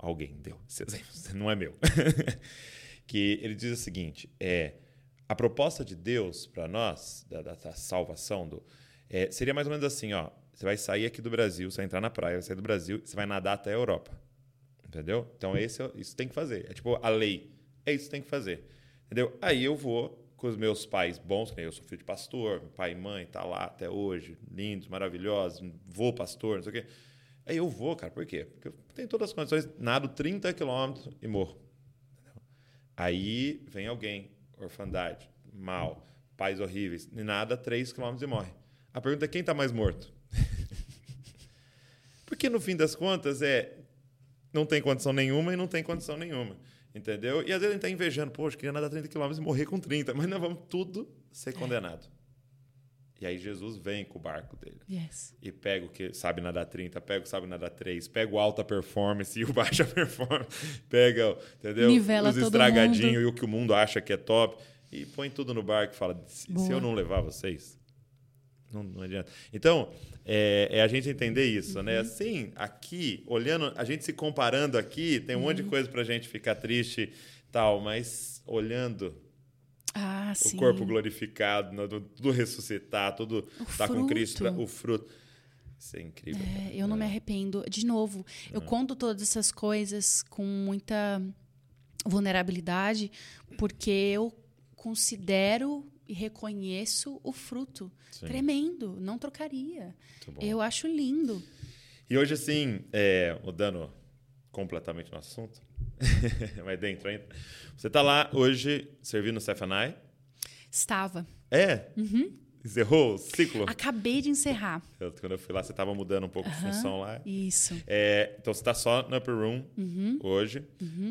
alguém deu esse exemplo, não é meu. que ele diz o seguinte: é a proposta de Deus para nós, da, da, da, salvação, do, é, seria mais ou menos assim: ó, você vai sair aqui do Brasil, você vai entrar na praia, vai sair do Brasil, você vai nadar até a Europa. Entendeu? Então, esse, é isso tem que fazer. É tipo a lei. É isso que tem que fazer. Entendeu? Aí eu vou com os meus pais bons, que eu sou filho de pastor, meu pai e mãe tá lá até hoje, lindos, maravilhosos, vou pastor, não sei o quê. Aí eu vou, cara, por quê? Porque eu tenho todas as condições, nado 30 quilômetros e morro. Aí vem alguém, orfandade, mal, pais horríveis, e nada 3 quilômetros e morre. A pergunta é quem está mais morto? Porque no fim das contas é não tem condição nenhuma e não tem condição nenhuma. Entendeu? E às vezes a gente está invejando, poxa, queria nadar 30 quilômetros e morrer com 30, mas nós vamos tudo ser condenado. E aí Jesus vem com o barco dele. Yes. E pega o que sabe nadar 30, pega o que sabe nadar 3, pega o alta performance e o baixa performance, pega, entendeu? Nivela Os estragadinhos e o que o mundo acha que é top. E põe tudo no barco e fala: se, eu não levar vocês, não, não adianta. Então, é, é, a gente entender isso, né? uhum. né? Assim, aqui, olhando, a gente se comparando aqui, tem um uhum. monte de uhum. coisa pra gente ficar triste tal, mas olhando ah, o corpo glorificado, né, tudo ressuscitar, tudo estar tá com Cristo, o fruto. Isso é incrível. É, eu não me arrependo. De novo, eu conto todas essas coisas com muita vulnerabilidade, porque eu considero e reconheço o fruto. Sim. Tremendo, não trocaria. Eu acho lindo. E hoje, assim, é, mudando completamente no assunto, mas dentro ainda. Você está lá hoje servindo no Cefanai? Estava. É? Uhum. Encerrou o ciclo? Acabei de encerrar. Eu- quando eu fui lá, você estava mudando um pouco de função lá. Isso. É, então você está só no Upper Room Uhum. hoje,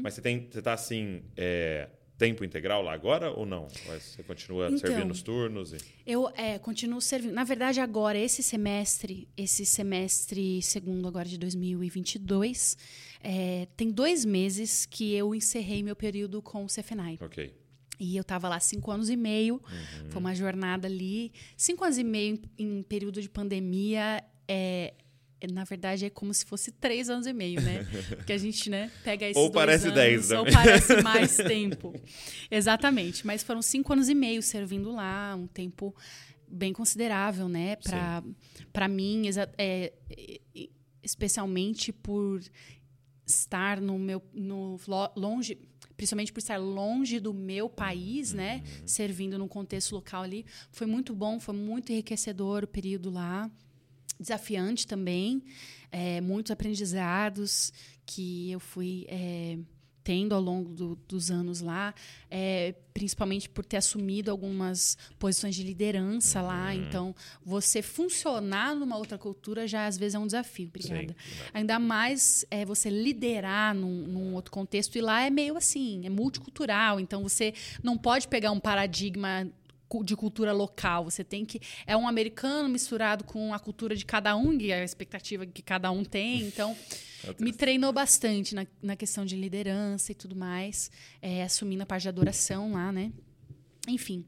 mas você tem, você está assim, é, tempo integral lá agora ou não? Ou Você continua Então, servindo nos turnos? E... Eu é, continuo servindo. Na verdade, agora, esse semestre, esse semestre segundo agora de 2022, é, tem dois meses que eu encerrei meu período com o Cefenai. Ok. E eu estava lá cinco anos e meio. Uhum. Foi uma jornada ali. Cinco anos e meio em, em período de pandemia é, é, na verdade, é como se fosse três anos e meio, né? Porque a gente, né, pega esses Ou parece anos, dez Ou também. parece mais tempo. Exatamente. Mas foram cinco anos e meio servindo lá, um tempo bem considerável, né? Para mim, é, especialmente por estar no meu no lo- longe principalmente por estar longe do meu país, né, servindo num contexto local ali, foi muito bom, foi muito enriquecedor o período lá, desafiante também, é, muitos aprendizados que eu fui é, tendo ao longo do- dos anos lá, é, principalmente por ter assumido algumas posições de liderança lá. Então, você funcionar numa outra cultura já às vezes é um desafio. Obrigada. Sim. Ainda mais é, você liderar num, num outro contexto e lá é meio assim, é multicultural. Então, você não pode pegar um paradigma de cultura local. Você tem que. É um americano misturado com a cultura de cada um, e a expectativa que cada um tem. Então, me treinou bastante na, na questão de liderança e tudo mais, é, assumindo a parte de adoração lá, né? Enfim.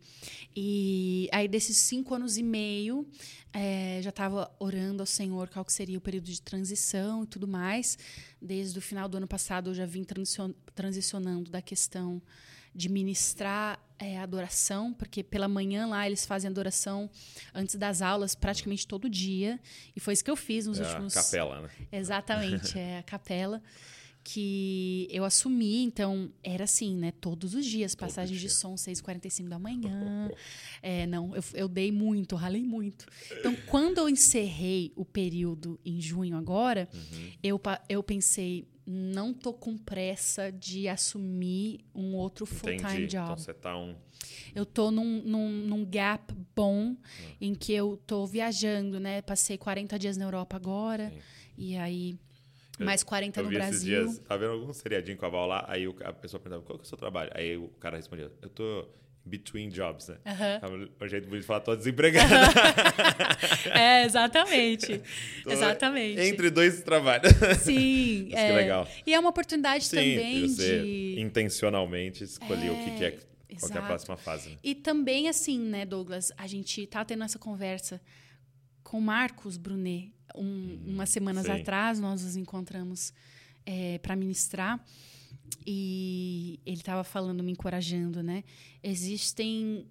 E aí, desses cinco anos e meio, é, já estava orando ao Senhor qual que seria o período de transição e tudo mais. Desde o final do ano passado, eu já vim transicion- transicionando da questão de ministrar é, adoração, porque pela manhã lá eles fazem adoração antes das aulas praticamente todo dia. E foi isso que eu fiz nos É a últimos. capela, né? Exatamente, é a capela que eu assumi, então era assim, né? Todos os dias, passagem de dia. som 6h45 da manhã. É, não, eu, eu dei muito, ralei muito. Então, quando eu encerrei o período em junho agora, Uhum. eu, eu pensei, não tô com pressa de assumir um outro full-time Entendi. job. Então você tá um. Eu tô num, num, num gap bom em que eu tô viajando, né? Passei 40 dias na Europa agora. Sim. E aí, Eu- mais 40 Eu no Brasil. dias, tava vendo algum seriadinho com a Val lá, aí o- a pessoa perguntava, qual que é o seu trabalho? Aí o cara respondia, eu tô between jobs, né? Aham. É um jeito bonito de falar, tô desempregado. É, exatamente. Tô exatamente. Entre dois trabalhos. Sim. que é. legal. E é uma oportunidade Sim, também você de. intencionalmente escolheu o que, que é, qual que é a próxima fase. né? E também, assim, né, Douglas, a gente tá tendo essa conversa com o Marcos Brunet. Um, umas semanas sim. atrás, nós nos encontramos para ministrar. E ele estava falando, me encorajando, né? Existem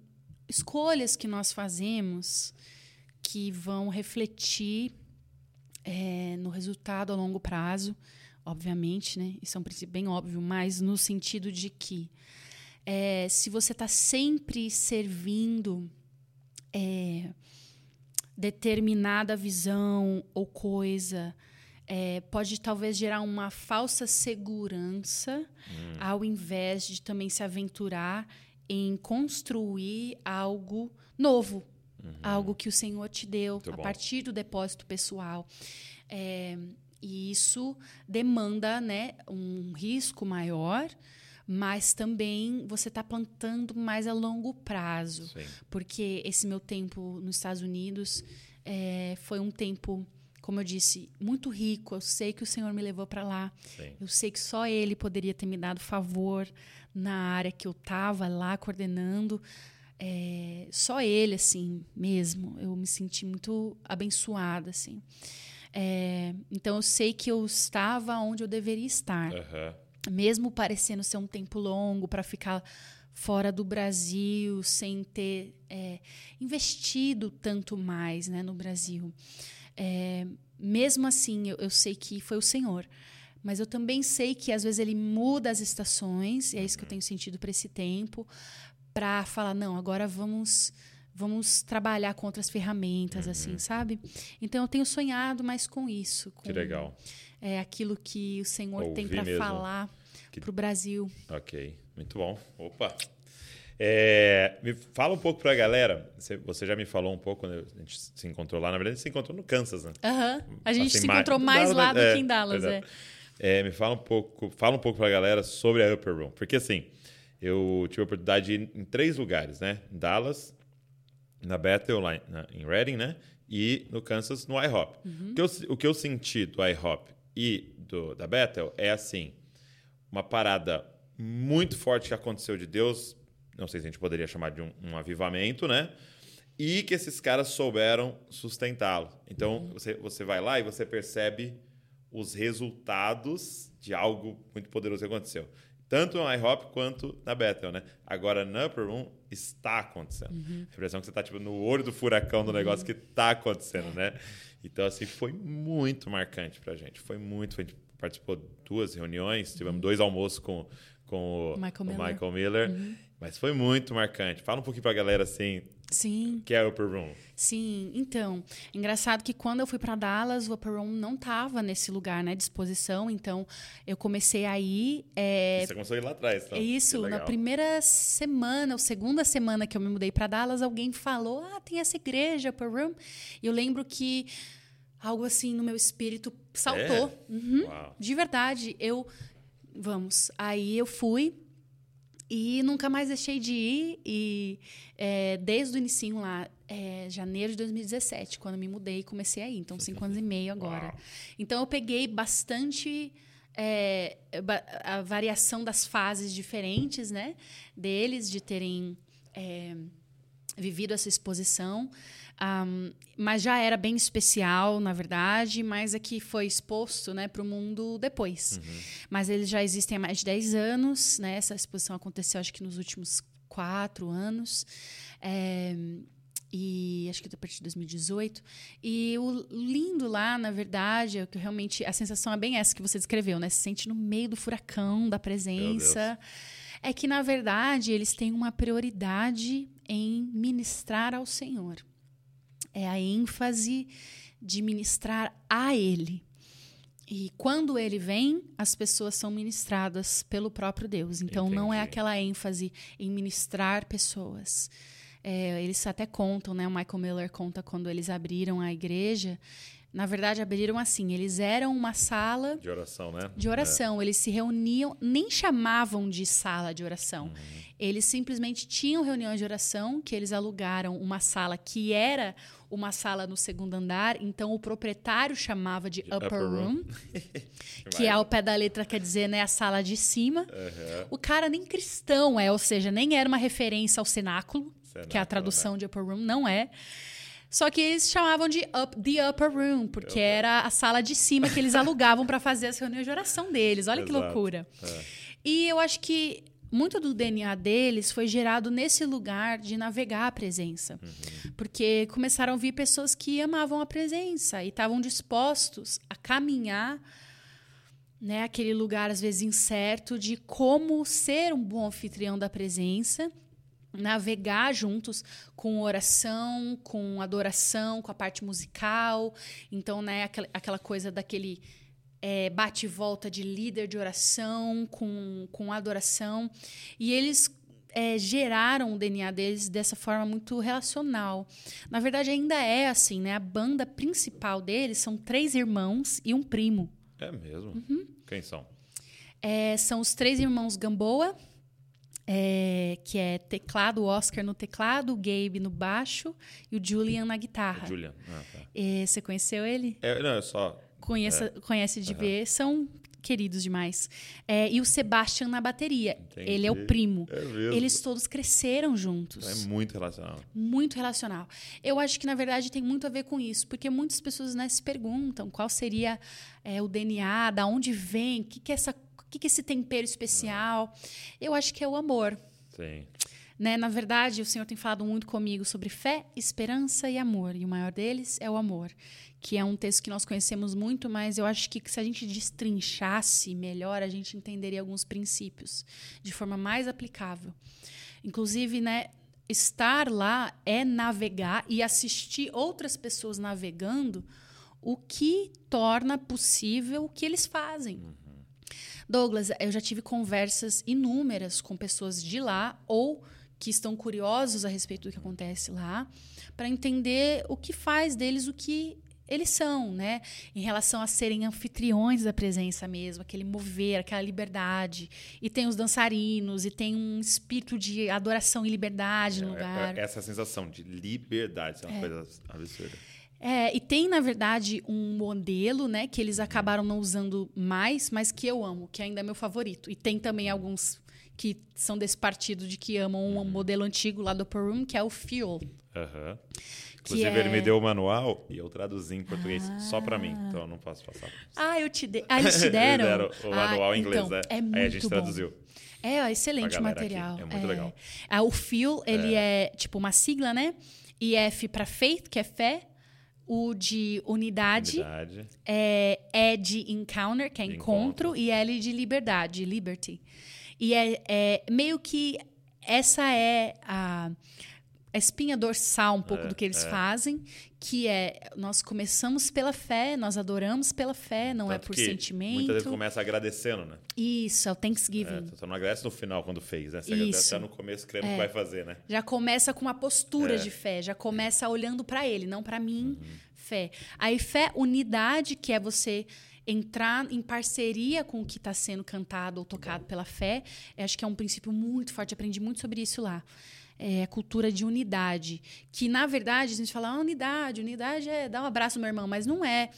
escolhas que nós fazemos que vão refletir é, no resultado a longo prazo, obviamente, né? Isso é um princípio bem óbvio, mas no sentido de que é, se você está sempre servindo é, determinada visão ou coisa, é, pode talvez gerar uma falsa segurança, ao invés de também se aventurar em construir algo novo, algo que o Senhor te deu Muito a bom. partir do depósito pessoal. É, e isso demanda né, um risco maior, mas também você está plantando mais a longo prazo. Sim. Porque esse meu tempo nos Estados Unidos é, foi um tempo, como eu disse, muito rico. Eu sei que o Senhor me levou para lá. Sim. Eu sei que só Ele poderia ter me dado favor na área que eu estava lá coordenando. É, só Ele, assim, mesmo. Eu me senti muito abençoada, assim. É, então, eu sei que eu estava onde eu deveria estar Aham. mesmo parecendo ser um tempo longo para ficar fora do Brasil, sem ter é, investido tanto mais né, no Brasil. É, mesmo assim, eu, eu sei que foi o Senhor. Mas eu também sei que às vezes ele muda as estações, e é isso que eu tenho sentido para esse tempo, para falar, não, agora vamos vamos trabalhar com outras ferramentas, Uhum. assim, sabe? Então eu tenho sonhado mais com isso. Com, Que legal. É aquilo que o Senhor tem Ouvir para falar para o Brasil. Ok, muito bom. Opa! É, me fala um pouco pra galera. Você, já me falou um pouco quando a gente se encontrou lá. Na verdade, a gente se encontrou no Kansas, né? Aham. A gente Assim, se encontrou mais lá do é, que em Dallas, é. É, me fala um pouco, fala um pouco pra galera sobre a Upper Room. Porque assim, eu tive a oportunidade de ir em três lugares, né? Em Dallas, na Bethel, lá em Reading, né? E no Kansas, no IHOP. Uhum. O, que eu, o que eu senti do IHOP e do, da Bethel é assim, uma parada muito forte que aconteceu de Deus, não sei se a gente poderia chamar de um, um avivamento, né? E que esses caras souberam sustentá-lo. Então, você, você vai lá e você percebe os resultados de algo muito poderoso que aconteceu. Tanto no IHOP quanto na Bethel, né? Agora, na Upper Room, está acontecendo. A impressão que você está tipo, no olho do furacão do negócio que está acontecendo, né? Então, assim, foi muito marcante pra gente. Foi muito. A gente participou de duas reuniões, tivemos dois almoços com, com o Michael o Miller. Michael Miller. Mas foi muito marcante. Fala um pouquinho pra galera, assim, Sim. o que é Upper Room. Sim, então, engraçado que quando eu fui para Dallas, o Upper Room não tava nesse lugar, né, de exposição, então eu comecei a ir, é, Você começou a ir lá atrás, então. é isso, na primeira semana, ou segunda semana que eu me mudei para Dallas, alguém falou, ah, tem essa igreja, Upper Room, e eu lembro que algo assim no meu espírito saltou, Uhum. Uau. de verdade, eu, vamos, aí eu fui, e nunca mais deixei de ir. E é, desde o inicinho lá, é, janeiro de 2017, quando me mudei e comecei a ir. Então, cinco anos e meio agora. Uau. Então, eu peguei bastante é, a variação das fases diferentes, né? Deles, de terem é, vivido essa exposição. Ahm, mas já era bem especial, na verdade, mas é que foi exposto né, para o mundo depois. Mas eles já existem há mais de 10 anos, né? Essa exposição aconteceu, acho que nos últimos quatro anos. É, e acho que a partir de 2018. E o lindo lá, na verdade, é que realmente a sensação é bem essa que você descreveu, né? Se sente no meio do furacão da presença. É que, na verdade, eles têm uma prioridade em ministrar ao Senhor. É a ênfase de ministrar a Ele. E quando ele vem, as pessoas são ministradas pelo próprio Deus. Então não é Entendi. aquela ênfase em ministrar pessoas. É, eles até contam, né? O Michael Miller conta quando eles abriram a igreja. Na verdade, abriram assim: eles eram uma sala De oração, né? de oração. Eles se reuniam, nem chamavam de sala de oração. Uhum. Eles simplesmente tinham reuniões de oração, que eles alugaram uma sala que era uma sala no segundo andar, então o proprietário chamava de, upper, upper room. room, que é ao pé da letra quer dizer, né, a sala de cima. Aham. O cara nem cristão é, ou seja, nem era uma referência ao cenáculo, que é a Cenáculo, tradução né? de upper room, não é. Só que eles chamavam de up, the upper room, porque era a sala de cima que eles alugavam para fazer as reuniões de oração deles. Olha que Exato. loucura. É. E eu acho que muito do DNA deles foi gerado nesse lugar de navegar a presença. Porque começaram a vir pessoas que amavam a presença e estavam dispostos a caminhar né, aquele lugar às vezes incerto de como ser um bom anfitrião da presença, navegar juntos com oração, com adoração, com a parte musical. Então, né, aquela, aquela coisa daquele é, bate e volta de líder de oração com, com adoração. E eles é, geraram o DNA deles dessa forma muito relacional. Na verdade, ainda é assim, né? A banda principal deles são três irmãos e um primo. É mesmo? Uhum. Quem são? É, são os três irmãos Gamboa, é, que é teclado, o Oscar no teclado, o Gabe no baixo e o Julian na guitarra. Julian. Ah, tá. É, você conheceu ele? É, não, é só. Conheça, Conhece de ver, são queridos demais. É, e o Sebastian na bateria. Entendi. Ele é o primo. É. Eles todos cresceram juntos. É muito relacionado. Muito relacional. Eu acho que, na verdade, tem muito a ver com isso, porque muitas pessoas né, se perguntam qual seria é, o DNA, da onde vem, o que, que, é essa, o que, que é esse tempero especial. Eu acho que é o amor. Sim. Né? Na verdade, o Senhor tem falado muito comigo sobre fé, esperança e amor. E o maior deles é o amor, que é um texto que nós conhecemos muito, mas eu acho que se a gente destrinchasse melhor, a gente entenderia alguns princípios de forma mais aplicável. Inclusive, né, estar lá é navegar e assistir outras pessoas navegando, o que torna possível o que eles fazem. Uhum. Douglas, eu já tive conversas inúmeras com pessoas de lá ou que estão curiosos a respeito do que acontece lá, para entender o que faz deles o que eles são, né? Em relação a serem anfitriões da presença mesmo, aquele mover, aquela liberdade. E tem os dançarinos, e tem um espírito de adoração e liberdade no é, lugar. É, essa sensação de liberdade, é uma é. coisa absurda. É, e tem, na verdade, um modelo, né, que eles acabaram não usando mais, mas que eu amo, que ainda é meu favorito. E tem também alguns que são desse partido de que amam um uhum. modelo antigo lá do Upper Room, que é o Fuel. Uhum. Inclusive, é... ele me deu o manual e eu traduzi em português ah. só para mim, então eu não posso passar. Ah, eu te dei. Ah, eles te deram? eles deram o manual ah, em inglês, então, né? É muito Aí a gente bom. traduziu. É, excelente material. Aqui. É muito é. legal. Ah, o Fuel, ele é. é tipo uma sigla, né? IF para faith, que é fé. O de unidade, unidade. É, é de encounter, que é encontro, encontro, e L de liberdade, liberty. E é, é meio que essa é a a espinha dorsal um pouco é, do que eles é. fazem, que é nós começamos pela fé, nós adoramos pela fé, não é Tanto é por sentimento. Muitas vezes começa agradecendo, né? Isso, é o Thanksgiving. É, você não agradece no final quando fez, né? Você Isso. agradece no começo crendo é. que vai fazer, né? Já começa com uma postura é. de fé, já começa olhando para ele, não para mim, uhum. fé. Aí fé, unidade, que é você entrar em parceria com o que está sendo cantado ou tocado pela fé, acho que é um princípio muito forte. Aprendi muito sobre isso lá é, cultura de unidade. Que, na verdade, a gente fala, ah, unidade, unidade é dar um abraço meu irmão, mas não é.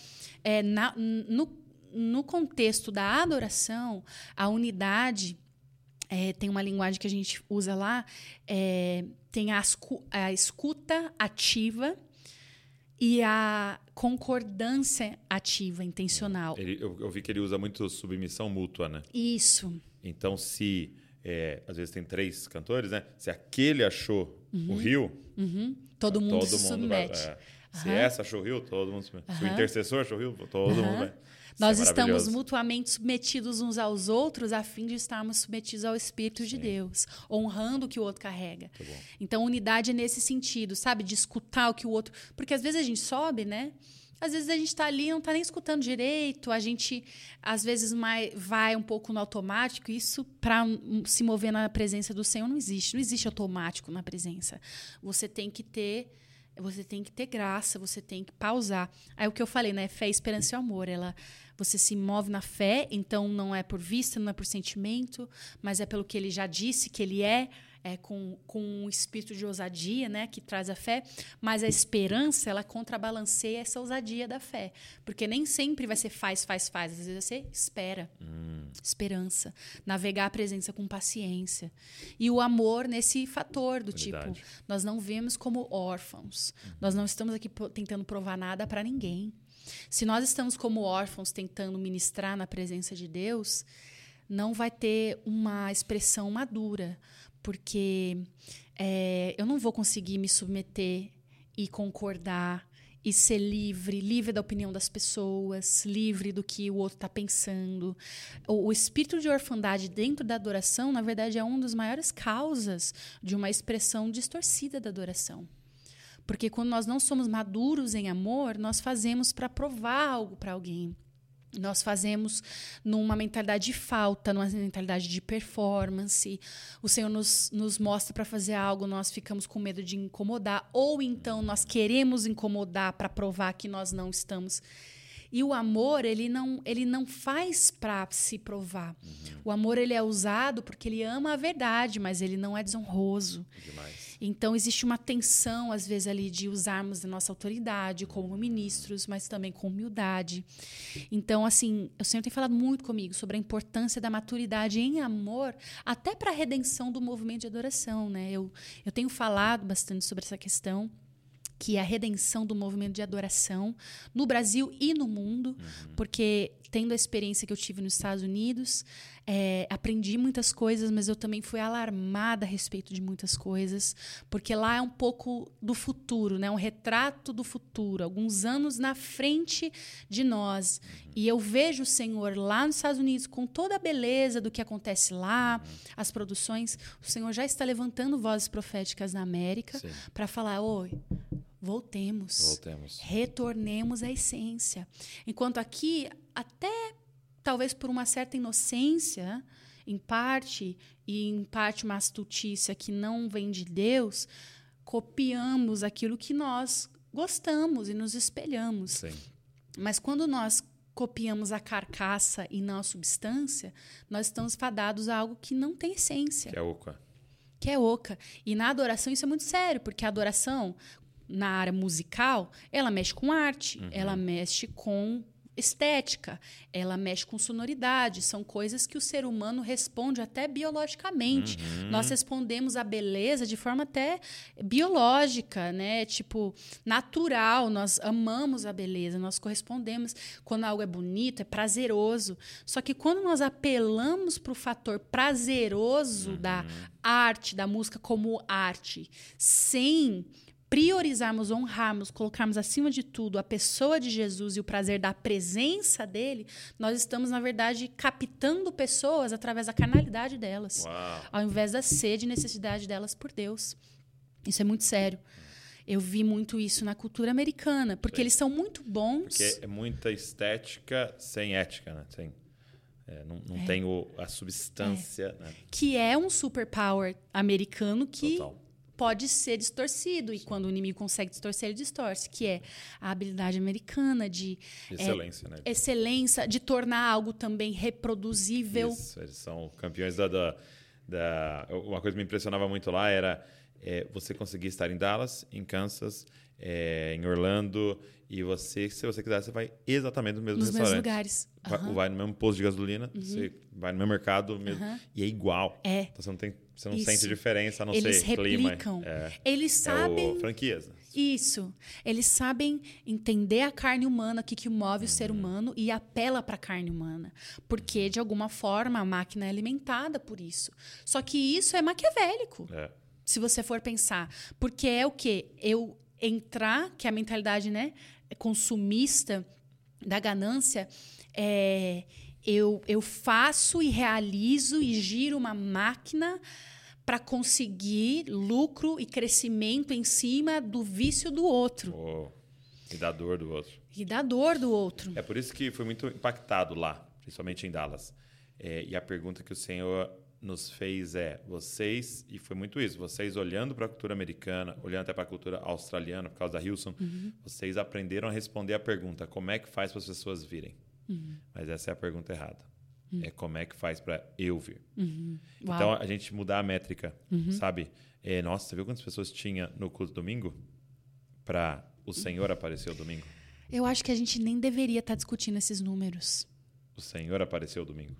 é na, no, no contexto da adoração, a unidade. É, tem uma linguagem que a gente usa lá, é, tem a, a escuta ativa e a concordância ativa, intencional. Ele, eu, eu, vi que ele usa muito submissão mútua, né? Isso. Então, se é, às vezes tem três cantores, né? Se aquele achou uhum. o Rio, uhum. todo mundo todo se mundo submete. Vai, é. Se essa achou o Rio, todo mundo se submete. Se o intercessor achou o Rio, todo mundo vai. Nós é estamos mutuamente submetidos uns aos outros a fim de estarmos submetidos ao Espírito Sim. de Deus, honrando o que o outro carrega. Então, unidade é nesse sentido, sabe? De escutar o que o outro. Porque às vezes a gente sobe, né? Às vezes a gente está ali não está nem escutando direito, a gente às vezes mais, vai um pouco no automático. Isso, para se mover na presença do Senhor, não existe. Não existe automático na presença. Você tem que ter. Você tem que ter graça, você tem que pausar. Aí o que eu falei, né? Fé, esperança e amor. Ela, você se move na fé, então não é por vista, não é por sentimento, mas é pelo que ele já disse que ele é é, com, com um espírito de ousadia, né, que traz a fé, mas a esperança, ela contrabalanceia essa ousadia da fé. Porque nem sempre vai ser faz, faz, faz. Às vezes vai ser espera, hum. esperança. Navegar a presença com paciência. E o amor nesse fator do Verdade. tipo, nós não vemos como órfãos. Uhum. Nós não estamos aqui tentando provar nada para ninguém. Se nós estamos como órfãos tentando ministrar na presença de Deus, não vai ter uma expressão madura porque é, eu não vou conseguir me submeter e concordar e ser livre, livre da opinião das pessoas, livre do que o outro está pensando. O, o, espírito de orfandade dentro da adoração, na verdade, é uma das maiores causas de uma expressão distorcida da adoração. Porque quando nós não somos maduros em amor, nós fazemos para provar algo para alguém nós fazemos numa mentalidade de falta, numa mentalidade de performance. O Senhor nos, nos mostra para fazer algo, nós ficamos com medo de incomodar, ou então nós queremos incomodar para provar que nós não estamos. E o amor, ele não, ele não faz para se provar. Uhum. O amor ele é usado porque ele ama a verdade, mas ele não é desonroso. Demais. Então, existe uma tensão, às vezes, ali de usarmos a nossa autoridade como ministros, mas também com humildade. Então, assim, o Senhor tem falado muito comigo sobre a importância da maturidade em amor, até para a redenção do movimento de adoração. Né? Eu, eu tenho falado bastante sobre essa questão. Que é a redenção do movimento de adoração no Brasil e no mundo, porque tendo a experiência que eu tive nos Estados Unidos, é, aprendi muitas coisas, mas eu também fui alarmada a respeito de muitas coisas, porque lá é um pouco do futuro, né? um retrato do futuro, alguns anos na frente de nós. E eu vejo o Senhor lá nos Estados Unidos com toda a beleza do que acontece lá, as produções. O Senhor já está levantando vozes proféticas na América para falar: oi, voltemos. Voltemos. Retornemos à essência. Enquanto aqui, até talvez por uma certa inocência, em parte, e em parte uma astutícia que não vem de Deus, copiamos aquilo que nós gostamos e nos espelhamos. Sim. Mas quando nós copiamos a carcaça e não a substância, nós estamos fadados a algo que não tem essência Que é oca. que é oca. E na adoração isso é muito sério, porque a adoração, na área musical, ela mexe com arte, ela mexe com estética, ela mexe com sonoridade. São coisas que o ser humano responde até biologicamente. Nós respondemos à beleza de forma até biológica, né? Tipo, natural. Nós amamos a beleza, nós correspondemos. Quando algo é bonito, é prazeroso. Só que quando nós apelamos para o fator prazeroso da arte, da música como arte, sem priorizarmos, honrarmos, colocarmos acima de tudo a pessoa de Jesus e o prazer da presença dele, nós estamos, na verdade, captando pessoas através da carnalidade delas, Uau. ao invés da sede e necessidade delas por Deus. Isso é muito sério. Eu vi muito isso na cultura americana, porque eles são muito bons. Porque é muita estética sem ética, né? Sem, é, não não tem o, a substância, né? que é um superpower americano que Total. Pode ser distorcido. E quando o inimigo consegue distorcer, ele distorce. Que é a habilidade americana de é, Excelência, né? excelência, de tornar algo também reproduzível. Isso, eles são campeões da, da, da- Uma coisa que me impressionava muito lá era é, você conseguir estar em Dallas, em Kansas, é, em Orlando, e você, se você quiser, você vai exatamente no mesmo Nos mesmos restaurante. lugares. Vai, Aham. Uhum. vai no mesmo posto de gasolina, você vai no mesmo mercado mesmo, Aham. e é igual. É. Então você não, tem, você não Isso. sente diferença, a não Eles ser clima. replicam. É, Eles é o sabem. franquias. né? Isso. Eles sabem entender a carne humana, o que, que move o ser Uhum. humano e apela para a carne humana. Porque, de alguma forma, a máquina é alimentada por isso. Só que isso é maquiavélico. É. se você for pensar. Porque é o quê? Eu entrar, que é a mentalidade né, consumista da ganância, é, eu, eu faço e realizo e giro uma máquina para conseguir lucro e crescimento em cima do vício do outro O- e da dor do outro. e da dor do outro. É por isso que foi muito impactado lá, principalmente em Dallas. É, e a pergunta que o Senhor nos fez é: vocês, e foi muito isso, vocês olhando para a cultura americana, olhando até para a cultura australiana, por causa da Hilson, vocês aprenderam a responder a pergunta: como é que faz para as pessoas virem? Mas essa é a pergunta errada. É como é que faz para eu vir? Então Uau. a gente mudar a métrica, sabe? É, nossa, você viu quantas pessoas tinha no culto domingo? Para o Senhor aparecer o domingo? Eu acho que a gente nem deveria estar discutindo esses números. O Senhor apareceu domingo.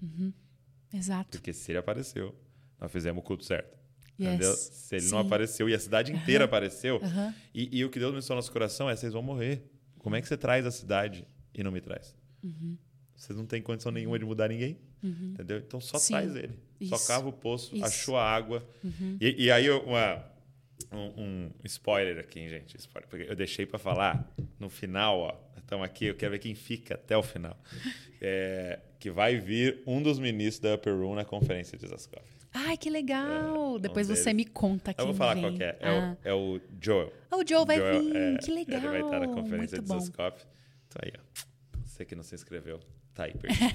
Exato. Porque se ele apareceu, nós fizemos o culto certo. Yes. Se ele não Sim. apareceu e a cidade inteira apareceu. E, e o que Deus me ensinou no nosso coração é: vocês vão morrer. Como é que você traz a cidade e não me traz? Uhum. Vocês não têm condição nenhuma de mudar ninguém. Entendeu? Então só Sim. traz ele. Só Isso. cava o poço, Isso. Uhum. achou a água. E, e aí, uma, um, um spoiler aqui, hein, gente. Spoiler, porque eu deixei para falar no final, ó. Estamos aqui, eu quero ver quem fica até o final. É, que vai vir um dos ministros da Upper Room na conferência de Zaskov. Ai, que legal! É, Depois um você me conta quem Eu vou falar vem. qual que é. É, Ah. o, é o Joel. Ah, o Joel vai vir, é, que legal. Ele vai estar na conferência Muito de. Zaskov. Então aí, ó. Você que não se inscreveu, tá aí perdido.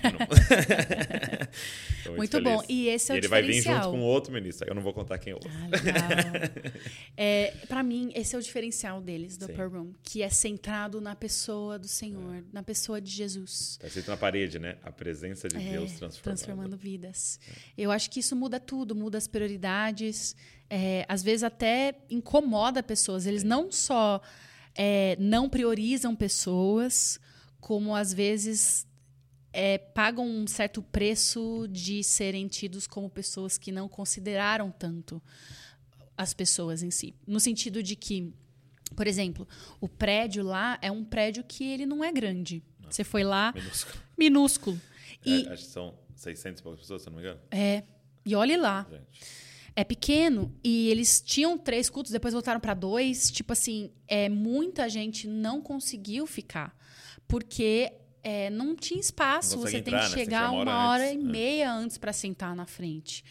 Tô Muito bom. E esse é o ele vai vir junto diferencial. com outro ministro. Eu não vou contar quem é o outro. Ah, é, para mim, esse é o diferencial deles, do Sim. Upper Room, que é centrado na pessoa do Senhor, na pessoa de Jesus. Tá escrito na parede, né? A presença de É, Deus transformando. transformando vidas. Eu acho que isso muda tudo, muda as prioridades. é, às vezes até incomoda pessoas. Eles não só é, não priorizam pessoas, como às vezes é, pagam um certo preço de serem tidos como pessoas que não consideraram tanto as pessoas em si. No sentido de que Por exemplo, o prédio lá é um prédio que ele não é grande. Você foi lá, Minúsculo. minúsculo. E É, acho que são 600 e poucas pessoas, se não me engano. é, e olhe lá. Gente. É pequeno e eles tinham três cultos, depois voltaram para dois. Tipo assim, é, muita gente não conseguiu ficar porque é, não tinha espaço. Não Você entrar, tem né? que que chegar uma uma hora antes, e é. meia antes para sentar na frente.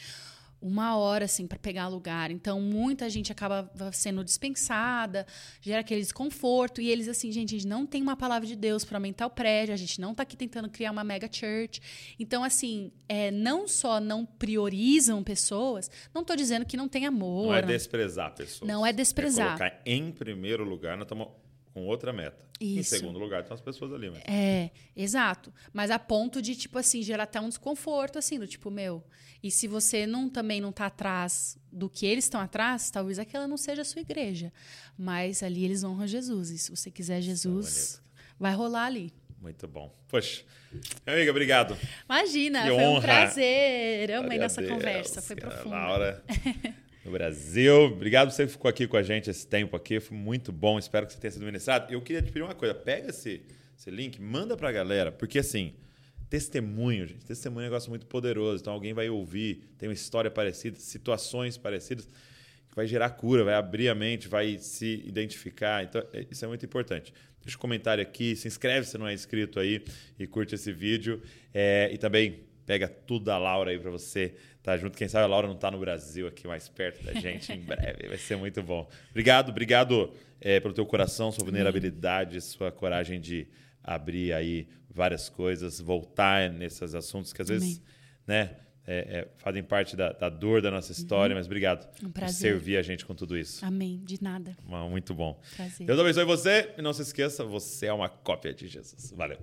Uma hora, assim, para pegar lugar. Então, muita gente acaba sendo dispensada, gera aquele desconforto. E eles, assim, gente, a gente não tem uma palavra de Deus para aumentar o prédio, a gente não está aqui tentando criar uma mega church. Então, assim, é, não só não priorizam pessoas, não estou dizendo que não tem amor. Não é desprezar pessoas. Não é desprezar. É colocar em primeiro lugar, nós estamos com outra meta. Em Isso. segundo lugar, estão as pessoas ali. Mas... É, exato. Mas a ponto de, tipo assim, gerar até um desconforto, assim, do tipo, meu. E se você não também não tá atrás do que eles estão atrás, talvez aquela não seja a sua igreja. Mas ali eles honram Jesus. E se você quiser Jesus, vai rolar ali. Muito bom. Poxa, amiga, obrigado. Imagina, Que foi um honra. prazer. Amei Glória a nossa conversa, foi profunda. Laura, no Brasil. Obrigado você que ficou aqui com a gente esse tempo aqui. Foi muito bom. Espero que você tenha sido ministrado. Eu queria te pedir uma coisa. Pega esse, esse link, manda pra galera. Porque, assim, testemunho, gente. Testemunho é um negócio muito poderoso. Então, alguém vai ouvir, tem uma história parecida, situações parecidas, que vai gerar cura, vai abrir a mente, vai se identificar. Então, é- isso é muito importante. Deixa um comentário aqui, se inscreve se não é inscrito aí e curte esse vídeo. É, e também pega tudo da Laura aí pra você estar junto. Quem sabe a Laura não tá no Brasil aqui mais perto da gente em breve. Vai ser muito bom. Obrigado, obrigado é, pelo teu coração, sua vulnerabilidade, sua coragem de abrir aí várias coisas, voltar nesses assuntos que às vezes, né, é, é, fazem parte da, da dor da nossa história, mas obrigado Um por servir a gente com tudo isso. Amém. De nada. Muito bom. Prazer. Deus abençoe você e não se esqueça, você é uma cópia de Jesus. Valeu.